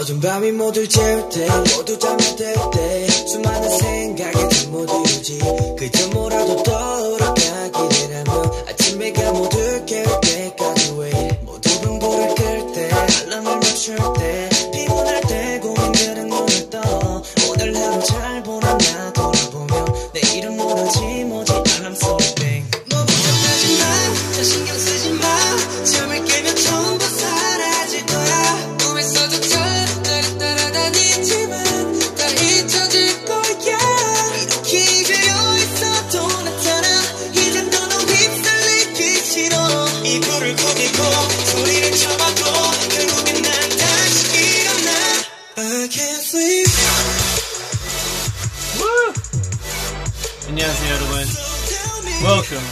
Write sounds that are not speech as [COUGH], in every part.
어둠 밤이 모두 재울 때 모두 잠이 들때 수많은 생각이 잠못 이루지. 그저 뭐라도 떠오르게 기대라면 아침 해가 모두 깨울 때까지 wait 모두 등불을 끌때 알람을 맞출 때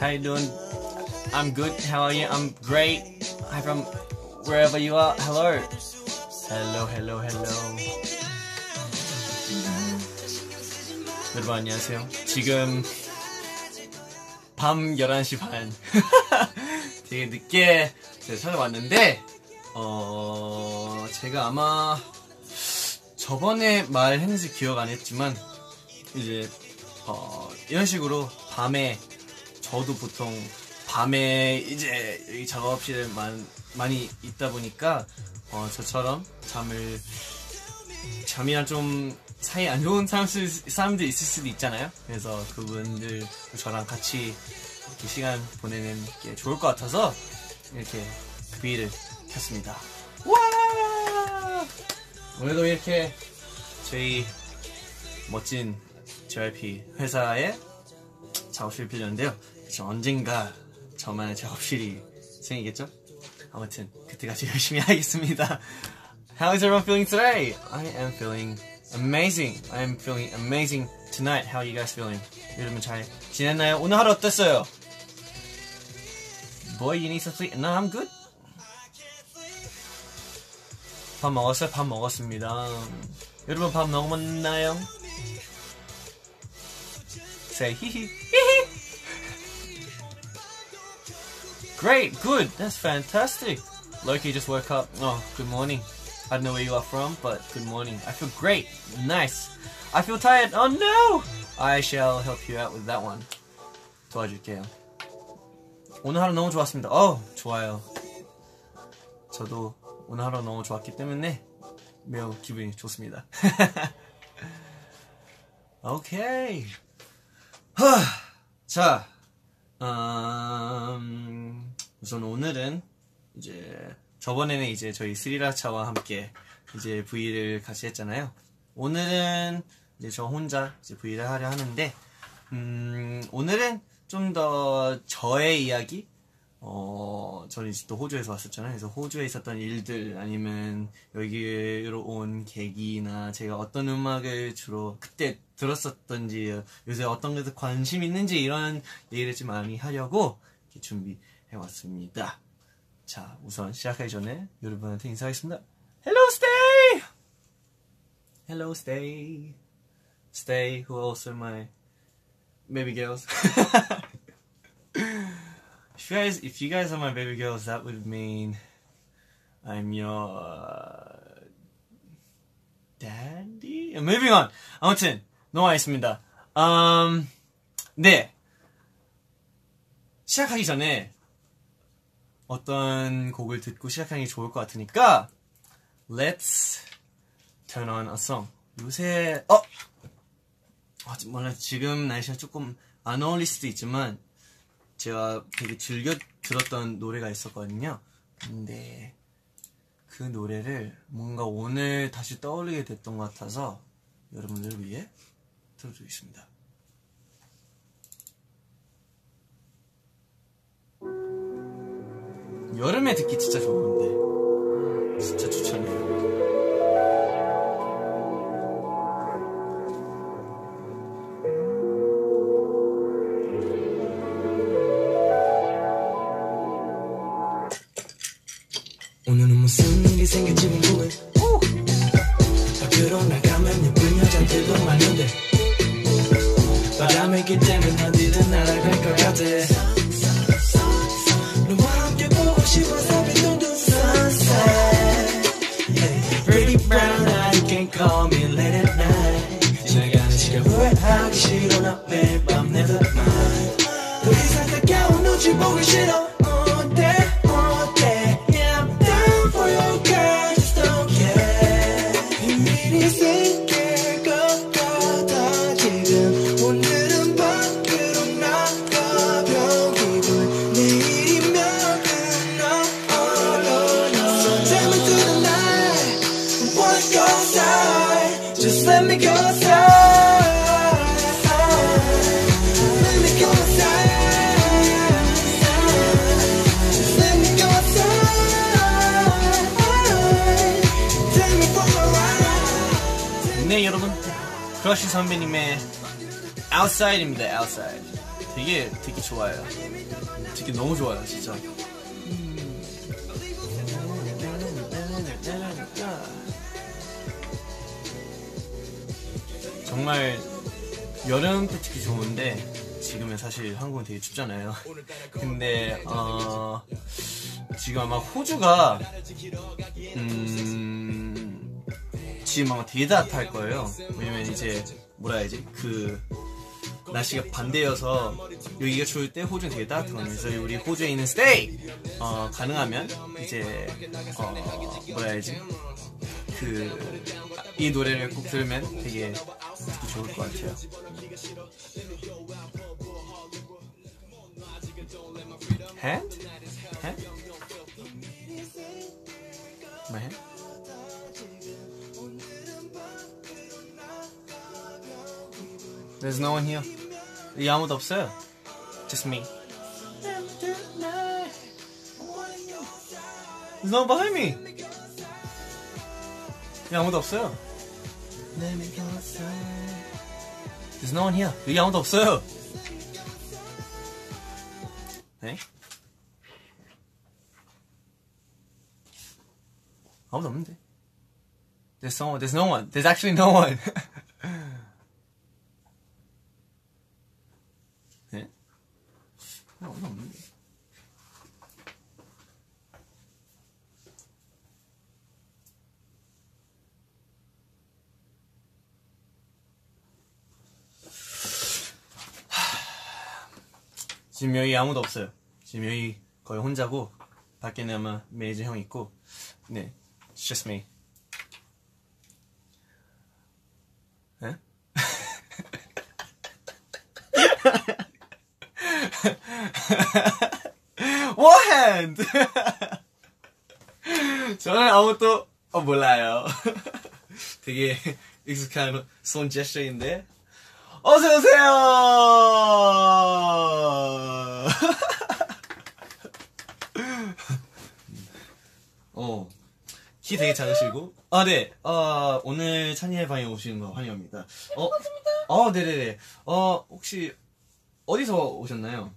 How you doing I'm good How are you I'm great Hi from wherever you are Hello Hello hello hello 여러분 안녕하세요 지금 밤 11시 반 되게 늦게 제가 찾아왔는데 어 제가 아마 저번에 말했는지 기억 안 했지만 이제 어 이런 식으로 밤에 저도 보통 밤에 이제 작업실에 많, 많이 있다 보니까 어 저처럼 잠을 잠이랑 좀 사이 안 좋은 사람들, 사람들 있을 수도 있잖아요. 그래서 그분들 저랑 같이 이렇게 시간 보내는 게 좋을 것 같아서 이렇게 V를 켰습니다. 와! 오늘도 이렇게 저희 멋진 JYP 회사에 작업실 빌렸는데요. 저 언젠가 저만의 작업실이 생기겠죠? 아무튼 그때까지 열심히 하겠습니다. How is everyone feeling today? I am feeling amazing. I am feeling amazing tonight. How are you guys feeling? 여러분 잘 지냈나요? 오늘 하루 어땠어요? Boy, you need some sleep. No, I'm good. 밥 먹었어요? 밥 먹었습니다. 여러분 밥 먹었나요? Say 히히 히히. Great, good. That's fantastic. Loki just woke up. Oh, good morning. I don't know where you are from, but good morning. I feel great. Nice. I feel tired. Oh no! I shall help you out with that one. 도와줄게요. 오늘 하루 너무 좋았습니다. 어, 좋아요. 저도 오늘 하루 너무 좋았기 때문에 매우 기분이 좋습니다. [LAUGHS] 오케이. 하, 자, 음, 우선 오늘은 이제 저번에는 이제 저희 스리라차와 함께 이제 V를 같이 했잖아요. 오늘은 이제 저 혼자 이제 V를 하려 하는데, 음, 오늘은 좀 더 저의 이야기, 어, 저는 이제 또 호주에서 왔었잖아요. 그래서 호주에 있었던 일들 아니면 여기로 온 계기나 제가 어떤 음악을 주로 그때 들었었던지 요새 어떤 것에 관심 있는지 이런 얘기를 좀 많이 하려고 이렇게 준비해 왔습니다. 자, 우선 시작하기 전에 여러분한테 인사하겠습니다. Hello, Stay! Hello, Stay. Stay, who also my baby girls. [LAUGHS] if you guys, if you guys are my baby girls, that would mean I'm your uh, daddy. Moving on. 아무튼 넘어가겠습니다. 음, 네. 시작하기 전에 어떤 곡을 듣고 시작하는 게 좋을 것 같으니까 Let's turn on a song. 요새 어 아, 몰라 지금 날씨가 조금 안 어울릴 수도 있지만 제가 되게 즐겨 들었던 노래가 있었거든요. 근데 그 노래를 뭔가 오늘 다시 떠올리게 됐던 것 같아서 여러분들 위해 틀어드리겠습니다. 여름에 듣기 진짜 좋은데 진짜 추천해요. 좋아요. 되게 너무 좋아요 진짜. 정말 여름 때 특히 좋은데 지금은 사실 한국은 되게 춥잖아요. [LAUGHS] 근데 어 지금 아마 호주가 음 지금 아마 되게 따뜻할 거예요. 왜냐면 이제 뭐라 해야지? 그 날씨가 반대여서 여기가 추울 때 호주는 되게 따뜻하거든요. 그래서 우리 호주에 있는 스테이 어, 가능하면 이제 어, 뭐라 해야지 그 이 노래를 꼭 들으면 되게 좋을 것 같아요. Hand? Hand? My hand? There's no one here. 여기 아무도 없어요. Just me. There's no one behind me. 여기 아무도 없어요. There's no one here. 여기 아무도 없어요. 네? 아무도 없는데. There's someone. There's no one. There's actually no one. [LAUGHS] 아무도 없는데. 지금 여기 아무도 없어요. 지금 여기 거의 혼자고 밖에는 아마 메이저 형 있고 네, it's just me. [LAUGHS] Hand? [LAUGHS] 저는 아무것도 어, 몰라요. [LAUGHS] 되게 익숙한 손 제스처인데 어서 오세요. 어. 키 되게 작으시고. 아, 네. 어, 오늘 찬이의 방에 오시는 거 환영합니다. 어, 어, 네네네. 어, 혹시 어디서 오셨나요?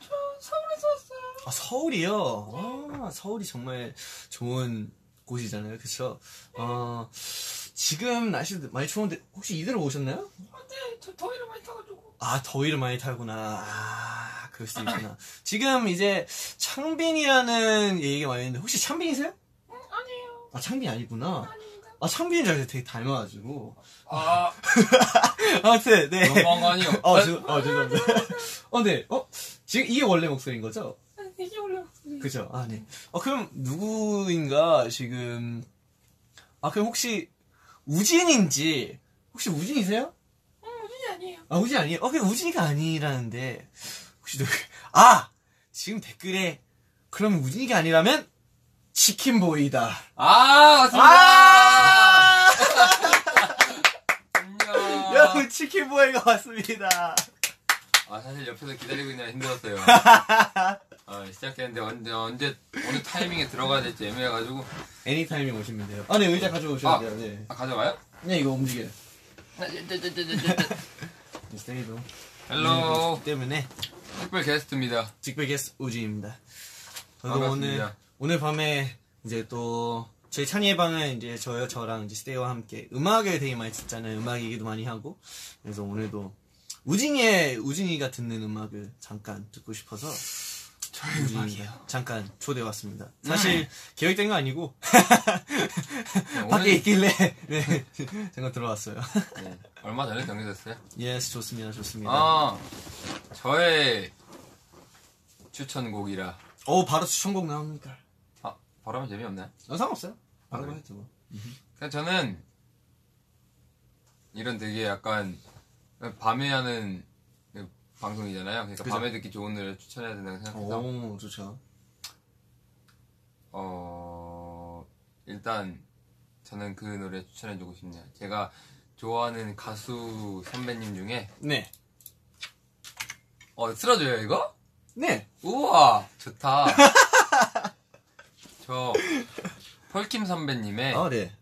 저 서울에서 왔어요. 아, 서울이요? 아, 서울이 정말 좋은 곳이잖아요. 그쵸? 어, 지금 날씨 많이 추운데 혹시 이대로 오셨나요? 아, 네, 저 더위를 많이 타가지고. 아, 더위를 많이 타구나. 아, 그럴 수 있구나. 지금 이제 창빈이라는 얘기가 많이 있는데 혹시 창빈이세요? 응, 아니에요. 아, 창빈이 아니구나. 아닙니다. 아, 창빈이 랑 되게 닮아가지고. 아, [LAUGHS] 아무튼, 네. 너무한 거 아니에요? 어, 저, 어, 죄송합니다. [LAUGHS] 어, 네. 어, 지금 이게 원래 목소리인 거죠? 이게 원래 목소리. 그죠? 아, 네. 어, 그럼 누구인가 지금. 아, 그럼 혹시 우진인지, 혹시 우진이세요? 응, 우진이 아니에요. 아, 우진 아니에요? 어, 그냥 우진이가 아니라는데. 혹시 누구, 아! 지금 댓글에, 그럼 우진이가 아니라면, 치킨보이다. 아, 아! 안녕. 여러분, 치킨 보이가 왔습니다. 아, 사실 옆에서 기다리고 있느라 힘들었어요. [LAUGHS] 아, 시작했는데 언제 언제 어느 타이밍에 들어가야 될지 애매해가지고 애니타임에 오시면 돼요. 아, 네, 의자 가져오셔도 아. 돼요. 네. 아 가져가요? 네, 이거 움직여요. [LAUGHS] 스테이도. Hello 때문에 특별 게스트입니다. 특별 게스트 우진입니다. 그리고 반갑습니다. 오늘 오늘 밤에 이제 또 저희 찬이의 방은 이제 저요 저랑 이제 스테이와 함께 음악을 되게 많이 듣잖아요. 음악 얘기도 많이 하고 그래서 오늘도 우진이의 우진이가 듣는 음악을 잠깐 듣고 싶어서 저희 우진이 잠깐 초대해 왔습니다. 사실 계획된 거 아니고 네, [LAUGHS] 밖에 있길래 네 잠깐 들어왔어요. 네, 얼마 전에 경기됐어요. Yes 좋습니다 좋습니다. 아 저의 추천곡이라 오 바로 추천곡 나옵니까? 아 바로 하면 재미없나요? 어, 상관없어요. 그래요? 해도 뭐. 그냥 저는 이런 되게 약간 밤에 하는 그 방송이잖아요. 그러니까 그죠. 밤에 듣기 좋은 노래 추천해야 된다고 생각해서 오 좋죠. 어 일단 저는 그 노래 추천해주고 싶네요. 제가 좋아하는 가수 선배님 중에 네. 어 틀어줘요 이거? 네. 우와 좋다. [LAUGHS] 저 폴킴 선배님의 아, 네.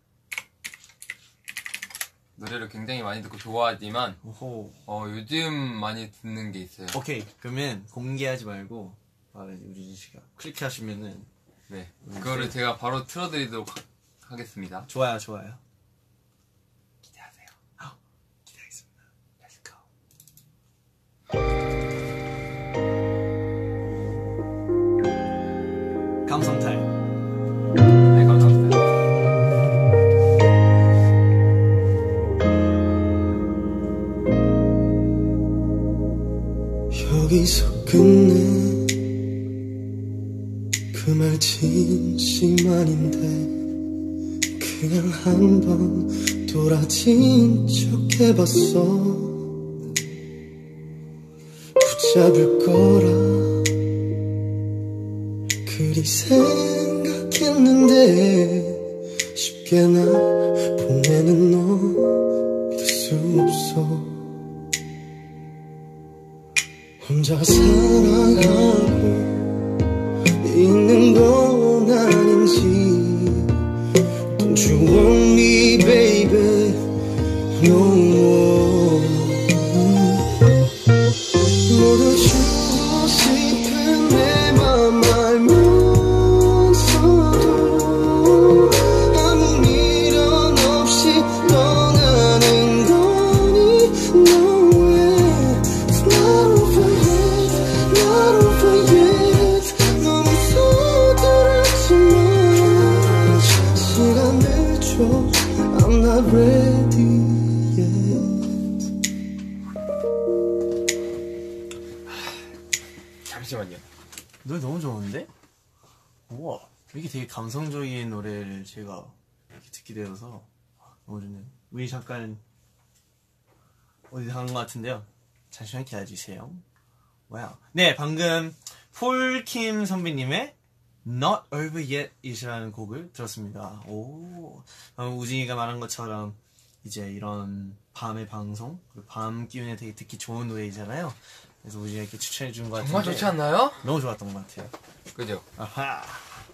노래를 굉장히 많이 듣고 좋아하지만 오호. 어 요즘 많이 듣는 게 있어요. 오케이. 그러면 공개하지 말고 바로 이제 우리 씨가 클릭하시면은 네 그거를 제가 바로 틀어드리도록 하, 하겠습니다. 좋아요, 좋아요. 기대하세요. 아, 기대하겠습니다. Let's go. 감성 타임. 여기서 끝내 그 말 진심 아닌데 그냥 한번 돌아진 척 해봤어. 붙잡을 거라 그리 생각했는데 쉽게 날 보내는 너 믿을 수 없어 혼자 사 기다려주세요. Wow. 네, 방금 폴킴 선배님의 Not Over Yet 이라는 곡을 들었습니다. 오. 우진이가 말한 것처럼 이제 이런 밤의 방송, 밤 기운에 되게 듣기 좋은 노래이잖아요. 그래서 우진이가 이렇게 추천해 준 것 같은데 정말 좋지 않나요? 너무 좋았던 것 같아요. 그죠? 아하.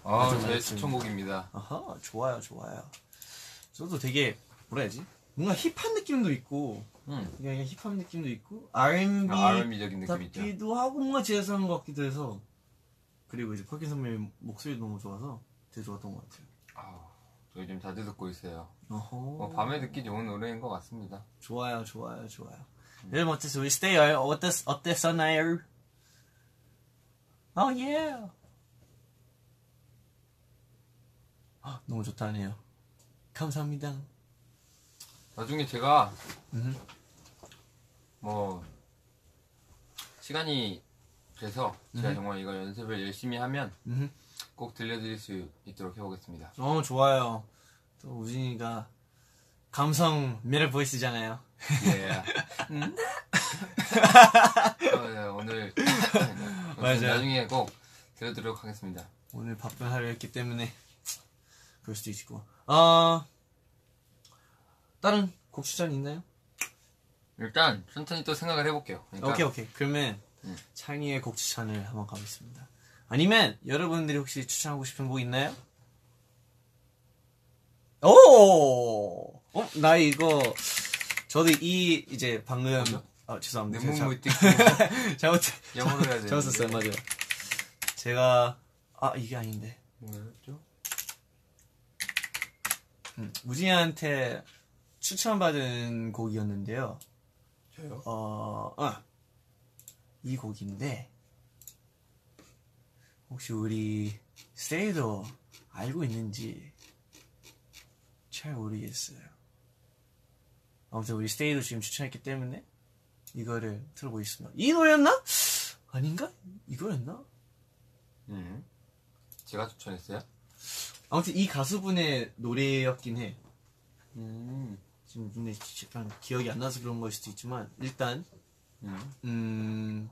아 맞습니다. 추천곡입니다. 아하, 좋아요, 좋아요. 저도 되게, 뭐라 해야지? 뭔가 힙한 느낌도 있고, 음. 그냥 힙한 느낌도 있고, R&B 아, R&B적인 느낌 있죠. 하고, 뭔가 재즈한 것 같기도 해서, 그리고 이제 펄킨 선배님 목소리도 너무 좋아서 되게 좋았던 것 같아요. 아, 저 요즘 자주 듣고 있어요. 어, 밤에 듣기 좋은 노래인 것 같습니다. 좋아요, 좋아요, 좋아요. 여러분 어땠어요? 우리 스테이요. 어땠, 어땠었나요? 어, 예. 아, 너무 좋다네요. 감사합니다. 나중에 제가 음. 뭐 시간이 돼서 제가 음. 정말 이거 연습을 열심히 하면 음. 꼭 들려드릴 수 있도록 해보겠습니다. 어, 좋아요. 또 우진이가 감성 매력 보이스잖아요. 예. [LAUGHS] [LAUGHS] 어, 네, 오늘 [LAUGHS] 맞아요. 나중에 꼭 들려드리도록 하겠습니다. 오늘 바쁜 하루였기 때문에 그럴 수도 있고. 어, 다른 곡 추천 있나요? 일단 천천히 또 생각을 해볼게요. 그러니까 오케이 오케이. 그러면 음. 창희의 곡 추천을 한번 가보겠습니다. 아니면 여러분들이 혹시 추천하고 싶은 곡 있나요? 오! 어, 나 이거 저도 이 이제 방금? 아 죄송합니다. 내 제가 몸을 띄고 잘- 잘못 영어로 해야 되는데. 잘못 썼어요. 맞아요. 제가 아 이게 아닌데 뭐였죠? 음, 우진이한테 추천받은 곡이었는데요. 저요? 어, 아, 이 곡인데 혹시 우리 스테이도 알고 있는지 잘 모르겠어요. 아무튼 우리 스테이도 지금 추천했기 때문에 이거를 틀어보겠습니다. 이 노래였나? 아닌가? 이거였나? 음. 제가 추천했어요? 아무튼 이 가수분의 노래였긴 해. 음. 지금 근데 약간 기억이 안 나서 그런 걸 수도 있지만 일단 음. 음,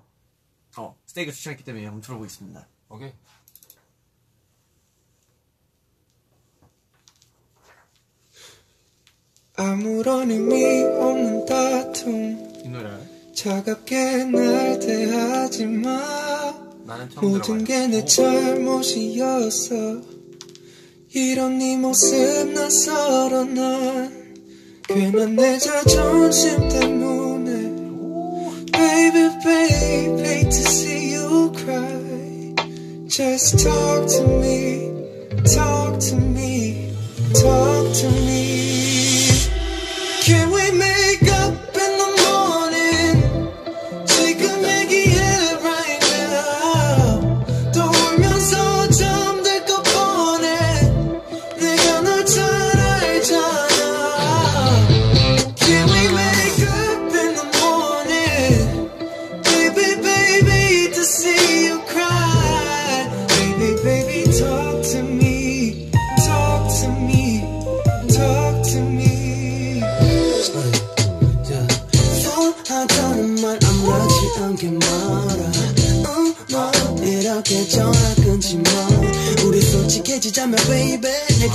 어, 스테이크 추천했기 때문에 한번 들어보겠습니다. 오케이. 아무런 의미 없는 다툼 이 노래. 차갑게 날 대하지 마 나는 처음 모든. 게 내 잘못이었어 이런 네 모습 낯설어 난 괜한 내 자존심 때문에 Baby baby hate to see you cry Just talk to me Talk to me Talk to me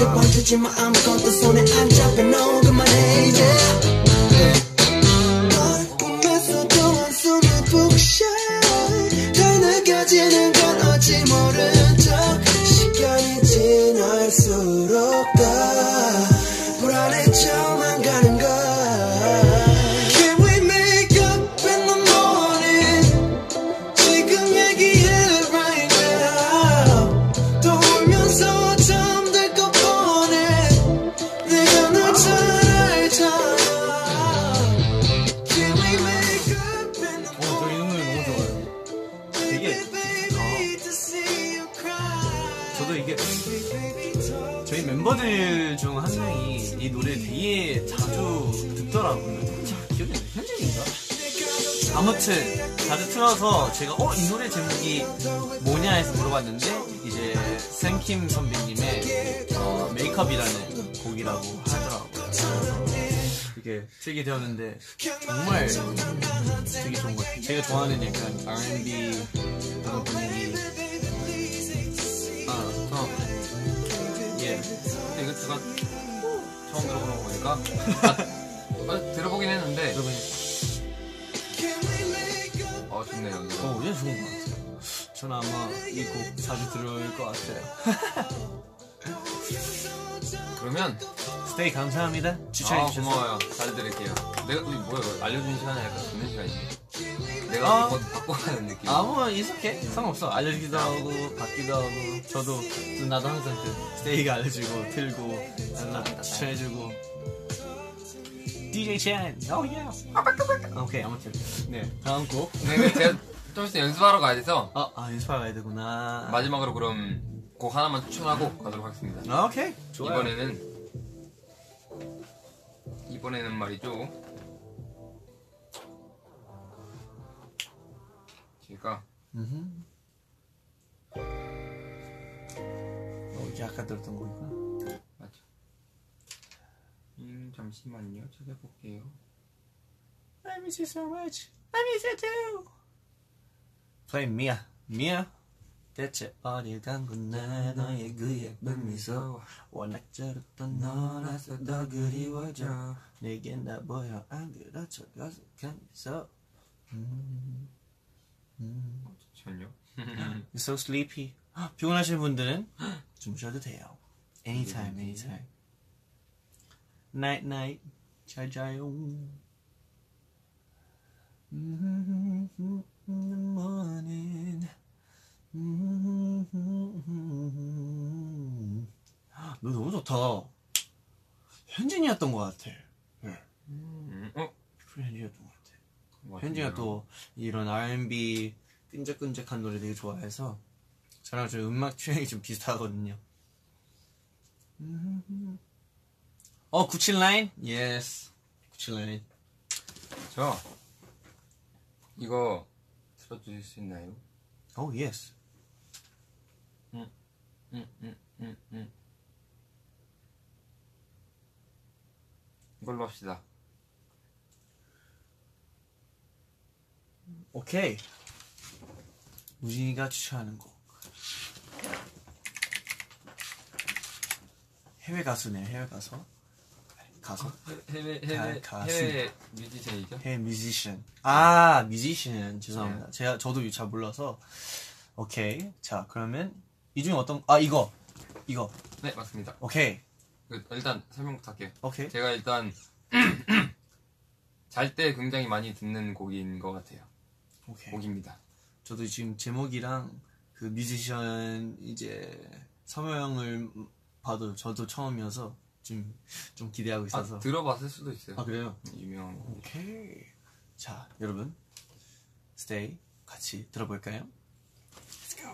Baby 내게 번지지 마 아무것도 손에 안 잡혀 no 곡이라고 하더라고요. 그래서 이게 틀게 되었는데, 정말 되게 좋은 것 같아요. 제가 좋아하는 약간 R&B 그런 분위기. 아, 어. 예. 근데 이거 제가 처음 들어보는 거 보니까 아, 아, 들어보긴 했는데 어 좋네요. 어, 예, 좋은 것 같아요. 저는 아마 이 곡 자주 들을 것 같아요. [LAUGHS] 그러면 스테이 감사합니다. 아 추천해주셔서. 고마워요. 잘 들을게요. 내가 우리 뭐야 이거 알려준 시간이 아니라 듣는 시간이지. 내가 아. 바꿔, 바꿔가는 느낌. 아, 뭐, 이렇게 상관없어. 알려주기도 하고, 받기도 하고, 저도, 또 나도 항상 그, 스테이가 알려주고, 틀고, 나도 추천해주고. DJ oh yeah. 오케이, 아무튼. 네, 다음 곡. 네, 근데 제가 좀 있으면 연습하러 가야 돼서 아, 아, 연습하러 가야 되구나. 마지막으로 그럼 곡 하나만 추천하고 가도록 하겠습니다. 아, 오케이. 좋아요. 이번에는 이번에는 말이죠. 제가 음흠. 어, 이게 아까 들었던 곡이구나. 맞죠. 음 잠시만요. 찾아볼게요. I miss you so much. I miss you too. Play Mia. Mia. 대체 어딜 간 건데 너의 그 예쁜 미소 워낙 저렇던 너라서 더 그리워져 내게 나 보여 안 그렇죠 어색한 미소 음, 음. 잠시만요. You're so sleepy. 피곤하신 분들은 주무셔도 돼요. Anytime, anytime. Night, night. 잘 자요. In the morning. 너 너무 좋다. 현진이었던 것 같아. 네. 음, 어? 현진이었던 것 같아. 맞아요. 현진이가 또 이런 R&B 끈적끈적한 노래 되게 좋아해서 저랑 좀 음악 취향이 좀 비슷하거든요. 어, 979? Yes. 979. 저 이거 들어주실 수 있나요? Oh, yes. 음, 음, 음, 음. 이걸로 합시다. 오케이. 우진이가 추천하는 곡. 해외 가수네, 해외 가수. 가수? 해외 해외- 가 수. 해외 뮤지션이죠? 해외 뮤지션. 아, 뮤지션. 죄송합니다. 제가, 저도 잘 몰라서. 오케이. 자, 그러면, 이 중에 어떤, 아, 이거. 이거. 네 맞습니다. 오케이. 그, 일단 설명부터 할게요. 오케이. 제가 일단 [CLEARS THROAT] 잘 때 굉장히 많이 듣는 곡인 것 같아요. 오케이. 곡입니다. 저도 지금 제목이랑 그 뮤지션 이제 서명을 봐도 저도 처음이어서 지금 좀 기대하고 아, 있어서. 들어봤을 수도 있어요. 아, 그래요? 유명한 곡. 오케이. 자, 여러분. 스테이 같이 들어볼까요? Let's go.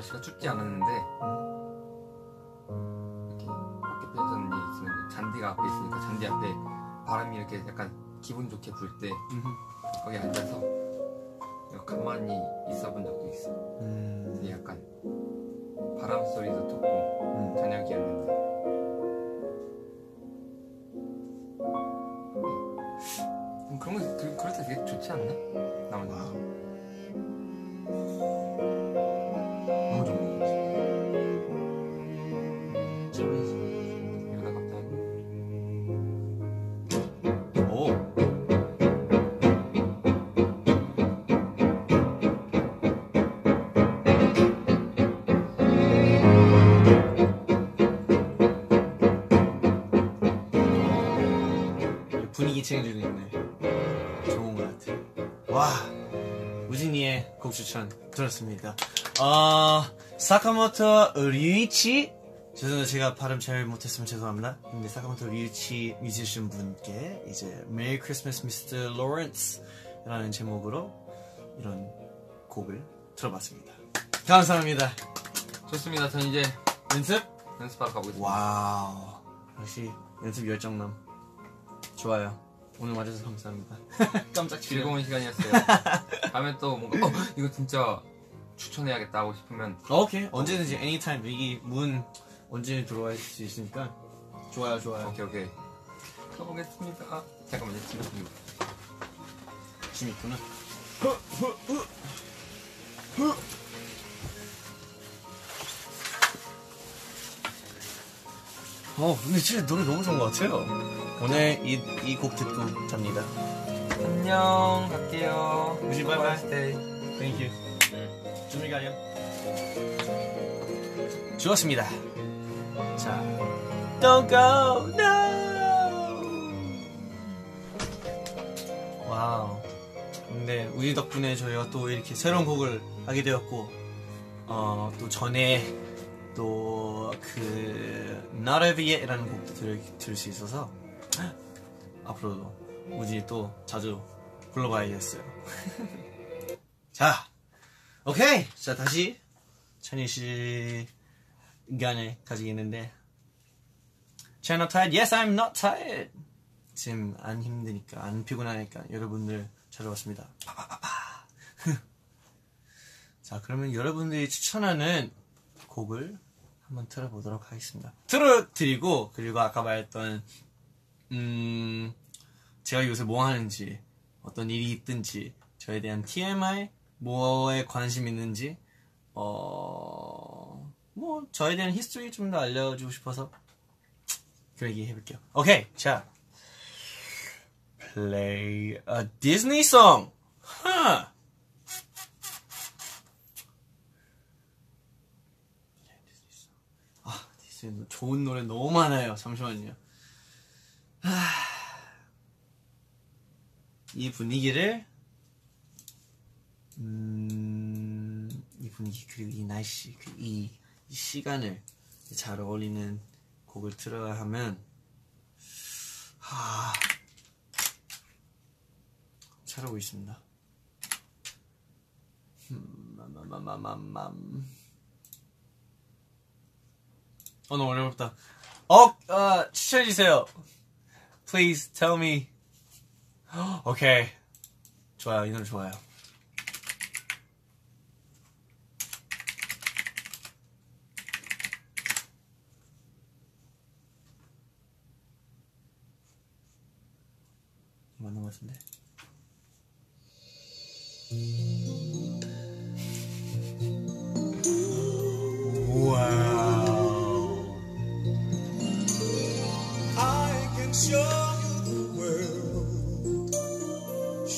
날씨가 춥지 않았는데 이렇게 밖에 펜션이 있으면 잔디가 앞에 있으니까 잔디 앞에 바람이 이렇게 약간 기분 좋게 불 때. 거기 앉아서 가만히 있어 본 적도 있어. 음. 약간 바람 소리도 듣고 음. 저녁이었는데 음, 그런 거 그, 그럴 때 되게 좋지 않나? 나만 와 많이 책임지고 있네. 좋은 것 같아. 와, 우진이의 곡 추천 들었습니다. 어, 사카모토 류이치 죄송해요. 제가 발음 잘 못했으면 죄송합니다. 근데 사카모토 류이치 뮤지션 분께 이제 Merry Christmas Mr. Lawrence 라는 제목으로 이런 곡을 들어봤습니다. 감사합니다. 좋습니다. 전 이제 연습? 연습하러 가보겠습니다. Wow. 역시 연습 열정남. 좋아요. 오늘 와줘서 감사합니다. [LAUGHS] 깜짝 즐거운. [LAUGHS] 즐거운 시간이었어요. [LAUGHS] 다음에 또 뭔가 어, 이거 진짜 추천해야겠다 하고 싶으면 오케이. 언제든지 anytime 여기 문 언제 들어와 수 있으니까 좋아요, 좋아요. 오케이 오케이 가보겠습니다. 잠깐만요. 지금 짐 있구나. 어, 근데 진짜 노래 너무 좋은 것 같아요. 오늘 이 이 곡 듣고 잡니다. 안녕 갈게요. 우진, 바이바이. 스테이. Thank you. 준비 가렴. 좋았습니다. 자, Don't go, no. Wow. 근데 우진이 덕분에 저희가 또 이렇게 새로운 곡을 알게 되었고, 어, 또 전에 또 그 Not Of Yet이라는 곡도 들, 들을 수 있어서 앞으로도 우진이 또 자주 불러봐야겠어요. [LAUGHS] 자, 오케이. 자, 다시 천희 시간을 가지겠는데. Channel tired? Yes, I'm not tired. 지금 안 힘드니까, 안 피곤하니까 여러분들 찾아왔습니다. [LAUGHS] 자, 그러면 여러분들이 추천하는 곡을 한번 틀어보도록 하겠습니다. 틀어드리고, 그리고 아까 말했던, 음, 제가 요새 뭐 하는지, 어떤 일이 있든지, 저에 대한 TMI, 뭐에 관심 있는지, 어, 뭐, 저에 대한 히스토리 좀 더 알려주고 싶어서, 그 얘기 해볼게요. 오케이, 자. Play a Disney song. Huh. 아, 좋은 노래 너무 많아요. 잠시만요. 아, 이 분위기를 음, 이 분위기 그리고 이 날씨 그 이, 이 시간을 잘 어울리는 곡을 틀어야 하면 하, 잘하고 있습니다. 음, 맘맘맘맘맘. 어, 너무 어렵다. 어, 어, 추천해주세요. Please tell me. 오케이. 좋아요. 이 노래 좋아요. 맞는 것 같은데. 와우. I can show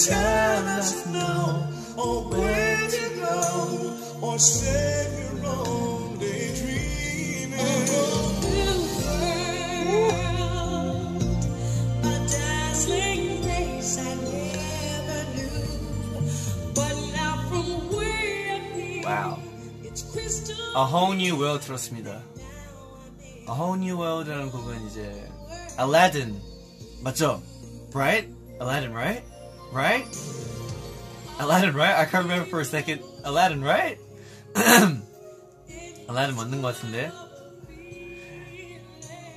tell us no or where to go or say we're only dreaming. A dazzling place I never knew. But now from where I Wow. it's crystal A Whole New World 들었습니다. A Whole New World라는 곡은 이제 Aladdin 맞죠? Right? Aladdin, right? Right? Aladdin, right? I can't remember for a second. Aladdin, right? Aladdin 맞는 것 같은데.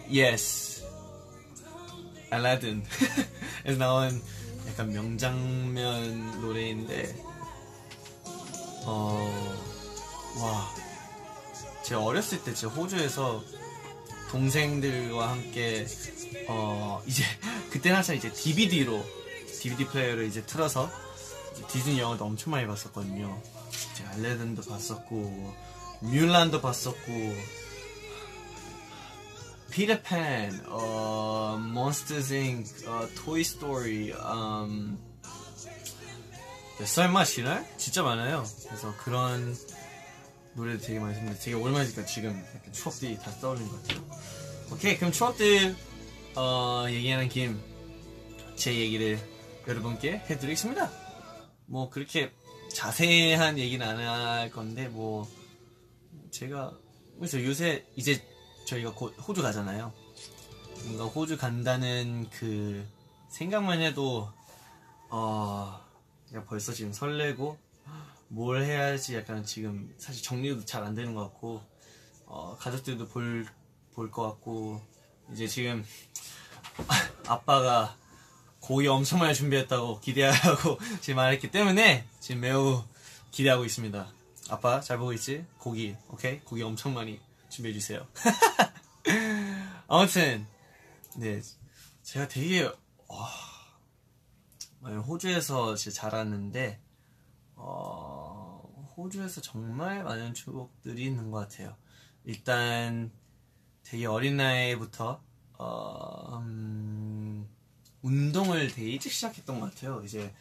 Yes. Aladdin. 에서 나온 약간 명장면 노래인데 어, 와, 제가 어렸을 때 제가 호주에서 동생들과 함께 어 이제 그때는 한참 이제 DVD로 DVD 플레이어를 이제 틀어서 디즈니 영화도 엄청 많이 봤었거든요. 알라딘도 봤었고 뮬란도 봤었고 피터팬, 어, Monsters, Inc., 어, 토이 스토리, 음, 쌀맛 시날? 진짜 많아요. 그래서 그런 노래도 되게 많이 듣는데 되게 오랜만이니까 지금 추억들이 다 떠오르는 것 같아요. 오케이, 그럼 추억들, 어, 얘기하는 김, 제 얘기를 여러분께 해드리겠습니다. 뭐, 그렇게 자세한 얘기는 안 할 건데, 뭐, 제가, 그래서 요새 이제 저희가 곧 호주 가잖아요. 뭔가 호주 간다는 그 생각만 해도, 어, 벌써 지금 설레고, 뭘 해야지 약간 지금 사실 정리도 잘 안 되는 것 같고, 어, 가족들도 볼, 볼 것 같고, 이제 지금 [LAUGHS] 아빠가 고기 엄청 많이 준비했다고 기대하고 [LAUGHS] 지금 말했기 때문에 지금 매우 기대하고 있습니다. 아빠 잘 보고 있지? 고기, 오케이? 고기 엄청 많이 준비해 주세요. [LAUGHS] 아무튼, 네. 제가 되게, 와, 호주에서 진짜 자랐는데, 어, 호주에서 정말 많은 추억들이 있는 것 같아요. 일단, 되게 어린 나이부터, 어, 음, 운동을 되게 일찍 시작했던 것 같아요. 이제,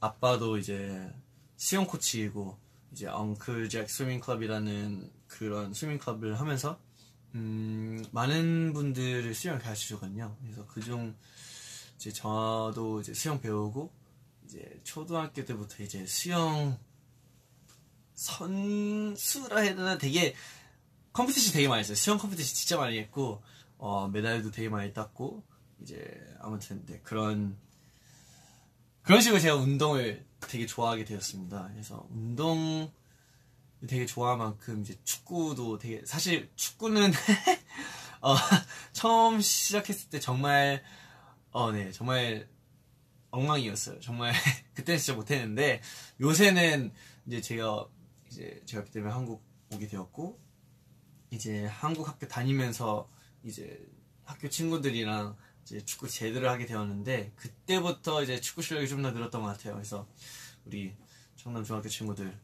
아빠도 이제, 수영 코치이고, 이제, 엉클 잭 스위밍 클럽이라는 그런 스위밍 클럽을 하면서, 음, 많은 분들을 수영을 가르쳐 주거든요. 그래서 그중, 이제 저도 이제 수영 배우고, 이제 초등학교 때부터 이제 수영 선수라 해야 되나 되게 competition 되게 많이 했어요. 수영 competition 진짜 많이 했고, 어, 메달도 되게 많이 땄고, 이제 아무튼 네, 그런 그런 식으로 제가 운동을 되게 좋아하게 되었습니다. 그래서 운동 되게 좋아할 만큼 이제 축구도 되게 사실 축구는 [LAUGHS] 어, 처음 시작했을 때 정말 어, 네, 정말 엉망이었어요. 정말 [LAUGHS] 그때는 진짜 못했는데 요새는 이제 제가 이제 제가 그때 때문에 한국 오게 되었고 이제 한국 학교 다니면서 이제 학교 친구들이랑 이제 축구 제대로 하게 되었는데 그때부터 이제 축구 실력이 좀 더 늘었던 것 같아요. 그래서 우리 청남 중학교 친구들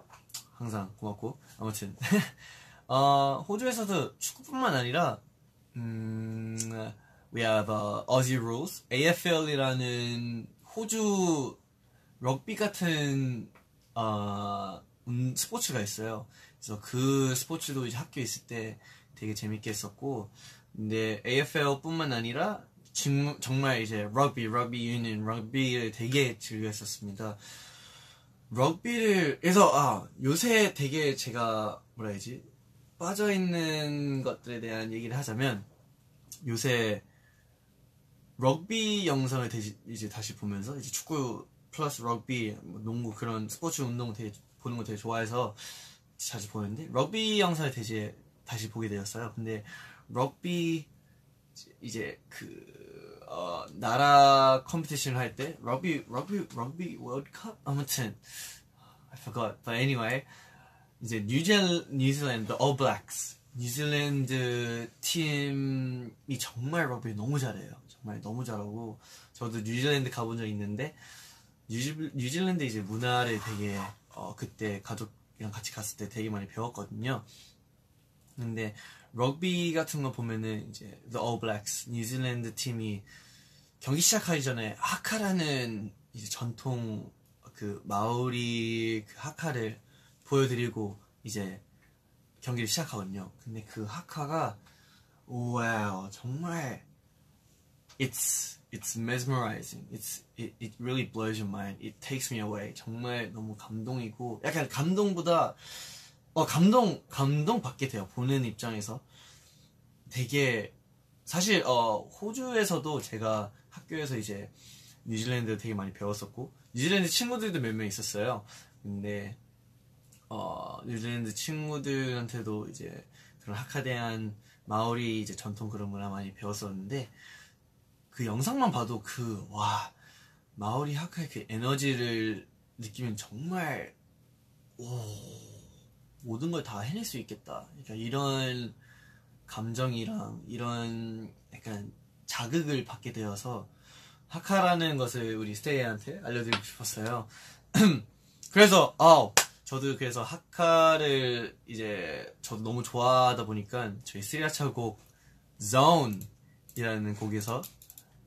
항상 고맙고 아무튼 [LAUGHS] 어, 호주에서도 축구뿐만 아니라 음, we have uh, Aussie Rules AFL이라는 호주 럭비 같은 어, 음, 스포츠가 있어요. 그래서 그 스포츠도 이제 학교에 있을 때 되게 재밌게 했었고 근데 AFL뿐만 아니라 정- 정말 이제 럭비, 럭비 유니언, 럭비를 되게 즐겼었습니다. 럭비를 그래서 아 요새 되게 제가 뭐라 해야지 빠져 있는 것들에 대한 얘기를 하자면 요새 럭비 영상을 다시, 이제 다시 보면서 이제 축구 플러스 럭비, 뭐 농구 그런 스포츠 운동 되게 보는 거 되게 좋아해서 자주 보는데 럭비 영상을 다시 다시 보게 되었어요. 근데 럭비 이제 그 어, 나라 competition 할때 럭비 럭비 럭비 월드컵 아무튼 I forgot. But anyway 이제 뉴질 뉴질랜드 All Blacks 뉴질랜드 팀이 정말 럭비 너무 잘해요. 정말 너무 잘하고 저도 뉴질랜드 가본 적 있는데 뉴질, 뉴질랜드 이제 문화를 되게 어, 그때 가족이랑 같이 갔을 때 되게 많이 배웠거든요. 근데 럭비 같은 거 보면은 이제 The All Blacks 뉴질랜드 팀이 경기 시작하기 전에 하카라는 이제 전통 그 마오리 그 하카를 보여드리고 이제 경기를 시작하거든요. 근데 그 하카가 와우 정말 it's it's mesmerizing. It's it, it really blows your mind. It takes me away. 정말 너무 감동이고 약간 감동보다 어 감동 감동 받게 돼요. 보는 입장에서 되게 사실 어 호주에서도 제가 학교에서 이제 뉴질랜드 되게 많이 배웠었고 뉴질랜드 친구들도 몇 명 있었어요. 근데 어 뉴질랜드 친구들한테도 이제 그런 하카대한 마오리 이제 전통 그런 문화 많이 배웠었는데 그 영상만 봐도 그 와 마오리 하카의 그 에너지를 느끼면 정말 모든 걸 다 해낼 수 있겠다. 그러니까 이런 감정이랑 이런 약간 자극을 받게 되어서 하카라는 것을 우리 스테이한테 알려드리고 싶었어요. [CLEARS THROAT] 그래서 아 저도 그래서 하카를 이제 저도 너무 좋아하다 보니까 저희 스리라차 곡 Zone이라는 곡에서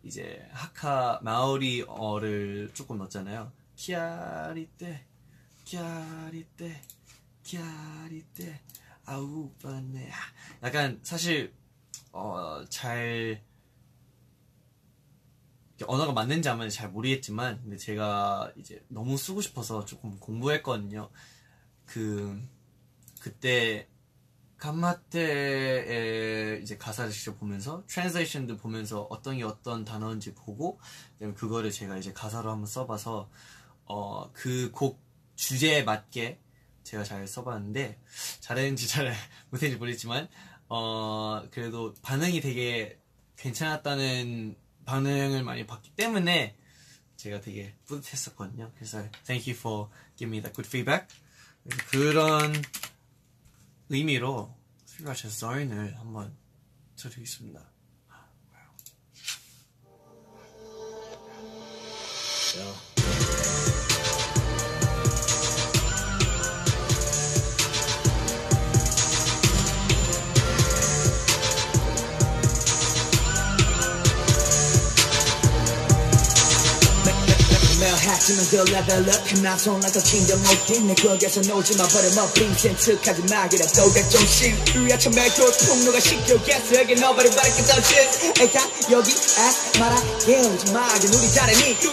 이제 하카 마오리어를 조금 넣었잖아요. 키아리 떼 키아리 떼 키아리떼 아우바네 약간 사실 어 잘 언어가 맞는지 안 맞는지 잘 모르겠지만 근데 제가 이제 너무 쓰고 싶어서 조금 공부했거든요. 그 그때 칸마테의 이제 가사를 직접 보면서 translation도 보면서 어떤 게 어떤 단어인지 보고 그거를 제가 이제 가사로 한번 써봐서 어 그 곡 주제에 맞게 제가 잘 써봤는데 잘했는지 잘 [LAUGHS] 못했는지 모르겠지만 어 그래도 반응이 되게 괜찮았다는 반응을 많이 받기 때문에 제가 되게 뿌듯했었거든요. 그래서 thank you for giving me that good feedback. 그런 의미로 스리라샤 서인을 한번 쳐드리겠습니다. 매일 하시는 그 level up. 난 손나서 진정 못해 내 거기서 놓지마. 버려마 빈센 척하지 마. 그래 또가 좀 싫으야 처음에 그 폭로가 시켜겠어. 여기 nobody but I can touch it 다 여기 아 말하게 오지마. 그 우리 잘하니까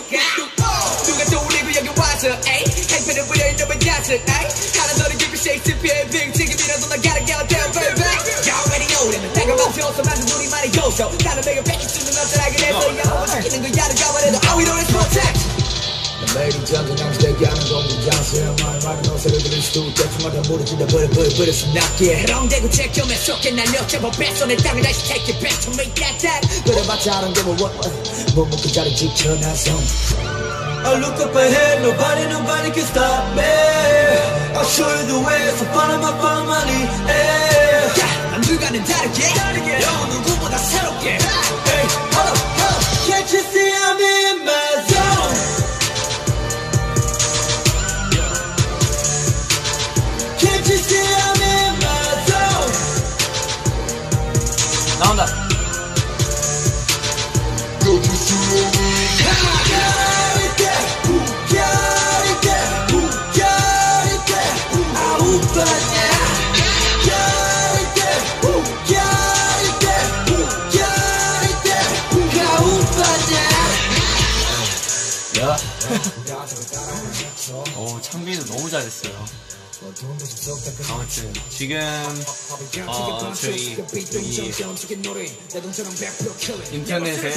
누가 또 우리고 여기 와서 에이? 행패를 부려 이놈의 자식 에이? 하나 너를 give 셰익스피어의 빙 지금이라도 나 gotta get down baby. You already know them 내가 멈춰서 만든 우리만의 요소 나는 내가 뺏길 수는 없잖아 그래서 영원히 지키는 거야. 누가 말해도 all we know is protect 매일 전쟁하면서 대기하는 공부장수야 말 말은 어색을 들을 수도 있겠지만 다 모르지다 버려 숨납게 해롱대고 쏟게 날려쳐 뭐 뱃손에 땅을 다시 take it back to me that that 그래봤자 I don't give a what 못 먹고 자리 지켜나서 I look up ahead nobody nobody can stop me I'll show you the way so follow my follow my lead yeah. 남들과는 다르게 영원 누구보다 새롭게 hey, hold up, hold up. Can't you see I'm in my 너무 잘했어요. 아무튼 지금 어, 저희 여기 인터넷에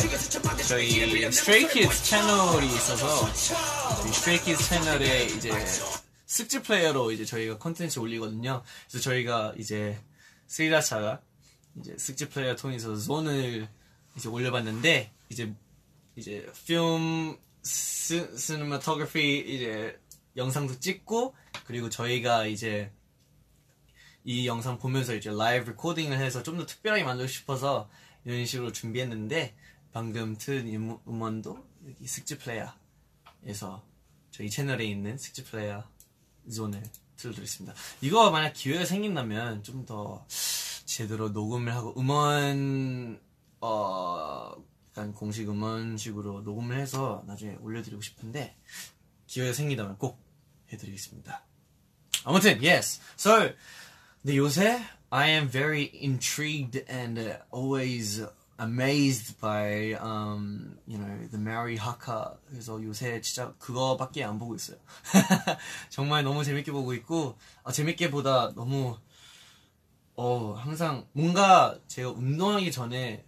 저희 Stray Kids 채널이 있어서 저희 Stray Kids 채널에 이제 SKZ player로 이제 저희가 콘텐츠 올리거든요. 그래서 저희가 이제 스리라차가 이제 SKZ player 통해서 ZONE을 이제 올려봤는데 이제 이제 시, 시네마토그래피 이제 영상도 찍고 그리고 저희가 이제 이 영상 보면서 이제 라이브 레코딩을 해서 좀 더 특별하게 만들고 싶어서 이런 식으로 준비했는데 방금 틀은 음- 음원도 여기 숙지 플레이어에서 저희 채널에 있는 숙지 플레이어 존을 틀어드렸습니다. 이거 만약 기회가 생긴다면 좀 더 제대로 녹음을 하고 음원 어 약간 공식 음원식으로 녹음을 해서 나중에 올려드리고 싶은데 기회가 생긴다면 꼭 해드리겠습니다. 아무튼 yes. So 근데 요새 I am very intrigued and always amazed by um you know the Mary Haka. 그래서 요새 진짜 그거밖에 안 보고 있어요. [LAUGHS] 정말 너무 재밌게 보고 있고 아, 재밌게 보다 너무 어 항상 뭔가 제가 운동하기 전에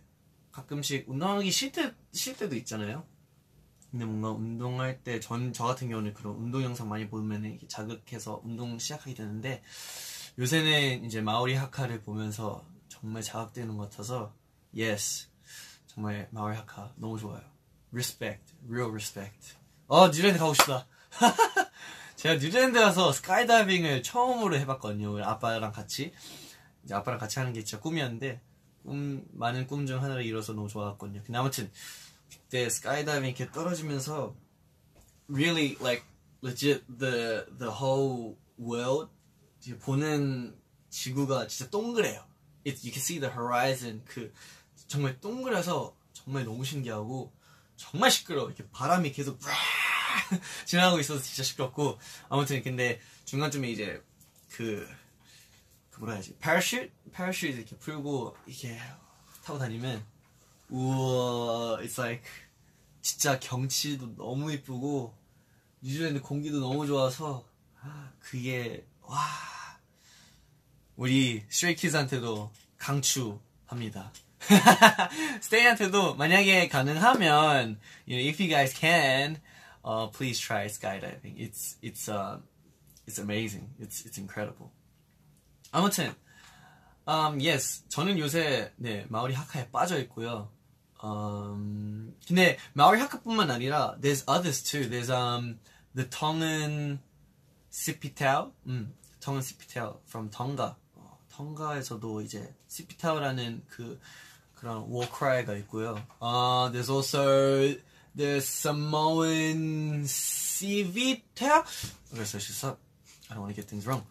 가끔씩 운동하기 싫, 때, 싫 때도 있잖아요. 근데 뭔가 운동할 때 전 저 같은 경우는 그런 운동 영상 많이 보면 자극해서 운동 시작하게 되는데 요새는 이제 마오리 하카를 보면서 정말 자극되는 것 같아서 yes 정말 마오리 하카 너무 좋아요 respect real respect 어 뉴질랜드 가고 싶다 [LAUGHS] 제가 뉴질랜드 가서 스카이다이빙을 처음으로 해봤거든요. 아빠랑 같이. 이제 아빠랑 같이 하는 게 진짜 꿈이었는데, 꿈, 많은 꿈 중 하나를 이뤄서 너무 좋았거든요. 근데 아무튼, 그때 스카이다이빙 이렇게 떨어지면서, really, like, legit, the, the whole world, 보는 지구가 진짜 동그래요. It, you can see the horizon. 그, 정말 동그래서 정말 너무 신기하고, 정말 시끄러워. 이렇게 바람이 계속 [LAUGHS] 지나가고 있어서 진짜 시끄럽고 아무튼 근데 중간쯤에 이제 그, 그 뭐라 해야지 parachute parachute 이렇게 풀고 이렇게 타고 다니면 우와 it's like 진짜 경치도 너무 이쁘고 뉴질랜드 공기도 너무 좋아서 그게 와 우리 Stray Kids한테도 강추합니다. 스테이한테도 만약에 가능하면 you know, if you guys can uh, please try skydiving. It's it's uh it's amazing. It's it's incredible. 아무튼 um yes 저는 요새 네 마오리 하카에 빠져 있고요. Um 근데 마오리 하카뿐만 아니라 there's others too. There's um the Tongan Sipitao, 음 Tongan Sipitao from Tonga. 어, tonga에서도 이제 Sipitao라는 그 그런 war cry가 있고요. Uh, there's also the Samoan Civita. Okay, so she's up. I don't want to get things wrong.